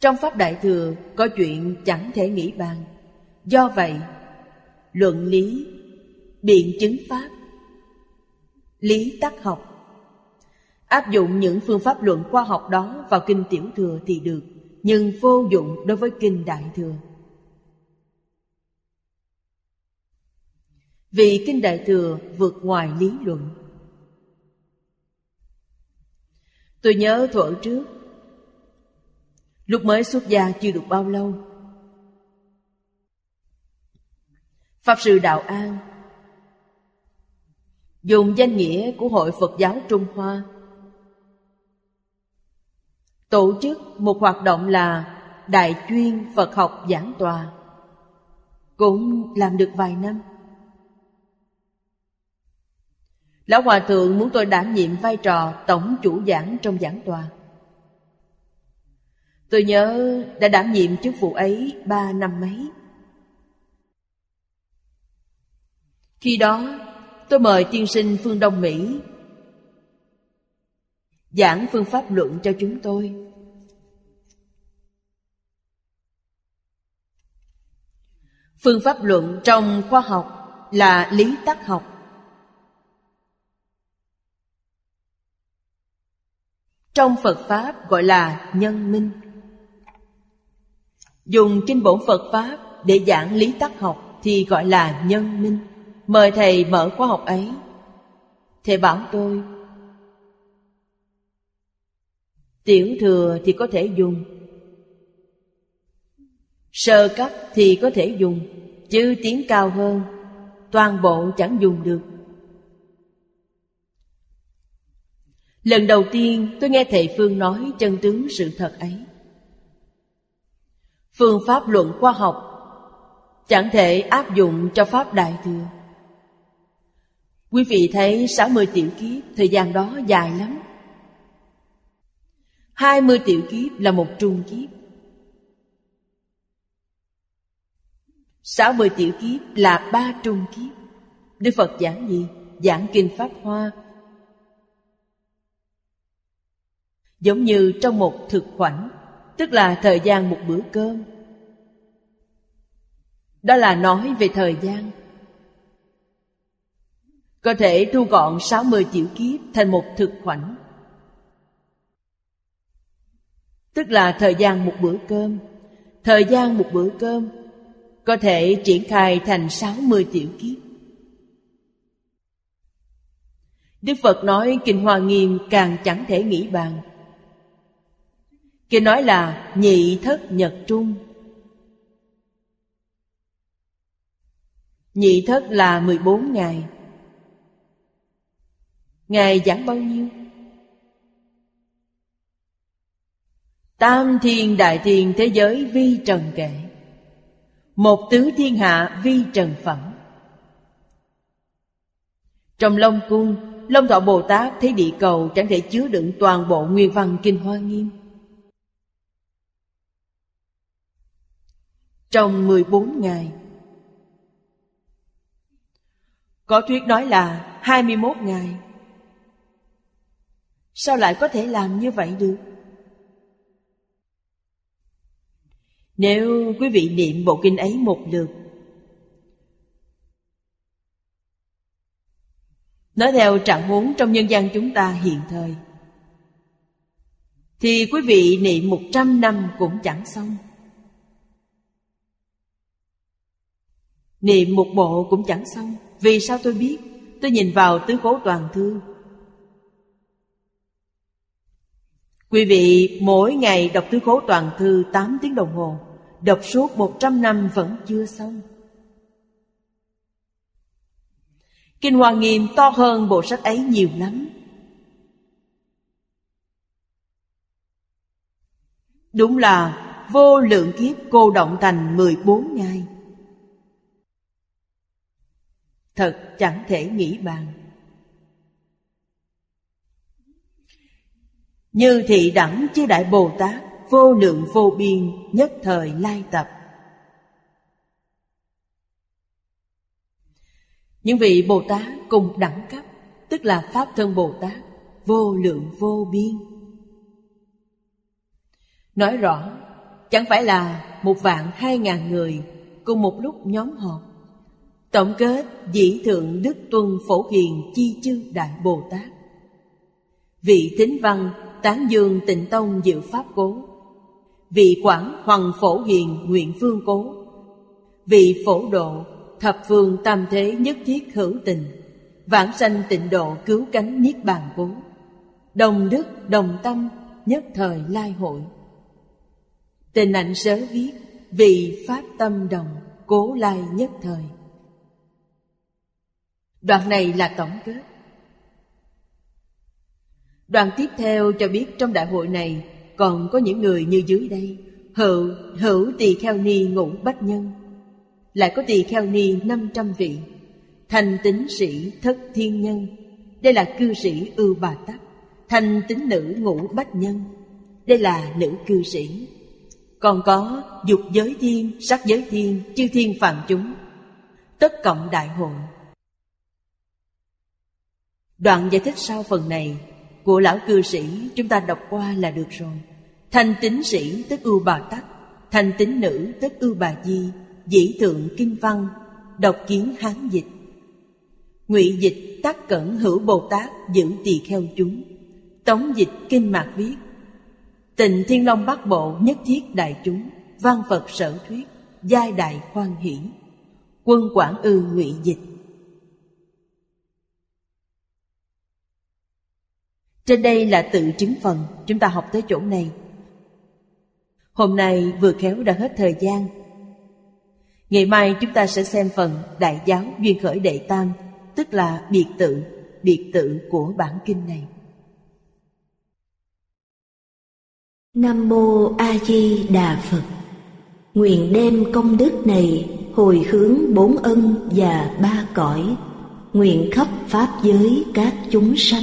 S2: Trong Pháp Đại Thừa có chuyện chẳng thể nghĩ bàn. Do vậy, luận lý, biện chứng Pháp, lý tắc học. Áp dụng những phương pháp luận khoa học đó vào kinh tiểu thừa thì được, Nhưng vô dụng đối với kinh đại thừa. Vì kinh đại thừa vượt ngoài lý luận. Tôi nhớ thuở trước, Lúc mới xuất gia chưa được bao lâu, Pháp sư Đạo An Dùng danh nghĩa của Hội Phật giáo Trung Hoa Tổ chức một hoạt động là Đại chuyên Phật học giảng tòa. Cũng làm được vài năm. Lão Hòa Thượng muốn tôi đảm nhiệm vai trò tổng chủ giảng trong giảng tòa. Tôi nhớ đã đảm nhiệm chức vụ ấy ba năm mấy. Khi đó, tôi mời tiên sinh phương Đông Mỹ giảng phương pháp luận cho chúng tôi. Phương pháp luận trong khoa học là lý tắc học. Trong phật pháp gọi là nhân minh. Dùng kinh bổn phật pháp để giảng lý tắc học thì gọi là nhân minh. Mời thầy mở khóa học ấy. Thầy bảo tôi Tiểu thừa thì có thể dùng. Sơ cấp thì có thể dùng, Chứ tiếng cao hơn, Toàn bộ chẳng dùng được. Lần đầu tiên tôi nghe thầy Phương nói chân tướng sự thật ấy. Phương pháp luận khoa học Chẳng thể áp dụng cho Pháp Đại Thừa. Quý vị thấy 60 tiểu kiếp, Thời gian đó dài lắm. 20 tiểu kiếp là một trung kiếp. 60 tiểu kiếp là ba trung kiếp. Đức Phật giảng gì? Giảng Kinh Pháp Hoa. Giống như trong một thực khoảnh, Tức là thời gian một bữa cơm. Đó là nói về thời gian. Có thể thu gọn 60 tiểu kiếp thành một thực khoảnh. Tức là thời gian một bữa cơm. Thời gian một bữa cơm Có thể triển khai thành 60 tiểu kiếp. Đức Phật nói Kinh Hoa Nghiêm càng chẳng thể nghĩ bàn. Kinh nói là nhị thất nhật trung. Nhị thất là 14 ngày. Ngày giảng bao nhiêu? Tam thiên đại thiên thế giới vi trần kệ. Một tứ thiên hạ vi trần phẩm. Trong Long Cung, Long Thọ Bồ Tát thấy địa cầu chẳng thể chứa đựng toàn bộ nguyên văn Kinh Hoa Nghiêm. Trong 14 ngày, Có thuyết nói là 21 ngày. Sao lại có thể làm như vậy được? Nếu quý vị niệm bộ kinh ấy một lượt. Nói theo trạng huống trong nhân gian chúng ta hiện thời, Thì quý vị niệm một trăm năm cũng chẳng xong. Niệm một bộ cũng chẳng xong. Vì sao tôi biết? Tôi nhìn vào tứ cố toàn thư. Quý vị mỗi ngày đọc tứ cố toàn thư 8 tiếng đồng hồ. Đọc suốt 100 năm vẫn chưa xong. Kinh Hoa Nghiêm to hơn bộ sách ấy nhiều lắm. Đúng là vô lượng kiếp cô động thành 14 ngày Thật chẳng thể nghĩ bàn. Như thị đẳng chư Đại Bồ Tát Vô lượng vô biên, nhất thời lai tập. Những vị Bồ Tát cùng đẳng cấp, Tức là Pháp thân Bồ Tát, Vô lượng vô biên. Nói rõ, Chẳng phải là một vạn hai ngàn người Cùng một lúc nhóm họp. Tổng kết dĩ thượng đức tuân phổ hiền chi chư đại Bồ Tát. Vị thính văn tán dương tịnh tông diệu pháp cố Vị quảng hoàng phổ hiền nguyện phương cố. Vị phổ độ, thập phương tam thế nhất thiết hữu tình. Vãng sanh tịnh độ cứu cánh niết bàn cố. Đồng đức, đồng tâm, nhất thời lai hội. Tình ảnh sớ viết Vì pháp tâm đồng cố lai nhất thời. Đoạn này là tổng kết. Đoạn tiếp theo cho biết trong đại hội này còn có những người như dưới đây Hữu, hữu tỳ kheo ni ngũ bách nhân. Lại có tỳ kheo ni năm trăm vị Thành tính sĩ thất thiên nhân. Đây là cư sĩ ưu bà tắc Thành tính nữ ngũ bách nhân. Đây là nữ cư sĩ. Còn có dục giới thiên, sắc giới thiên, chư thiên phàm chúng. Tất cộng đại hội. Đoạn giải thích sau phần này của lão cư sĩ chúng ta đọc qua là được rồi. Thanh tín sĩ tức ưu bà tắc, thanh tín nữ tức ưu bà di, dĩ thượng kinh văn, đọc kiến hán dịch. Ngụy dịch tác cẩn hữu Bồ Tát giữ tỳ kheo chúng. Tống dịch kinh mạc viết. Tịnh Thiên Long Bắc Bộ nhất thiết đại chúng, văn Phật sở thuyết, giai đại khoan hỷ. Quân Quảng Ư ngụy dịch Trên đây là tự chứng phần. Chúng ta học tới chỗ này. Hôm nay vừa khéo đã hết thời gian. Ngày mai chúng ta sẽ xem phần Đại giáo Duyên Khởi Đệ Tam, Tức là biệt tự Biệt tự của bản kinh này.
S1: Nam Mô A Di Đà Phật. Nguyện đem công đức này hồi hướng bốn ân và ba cõi, Nguyện khắp Pháp giới các chúng sanh.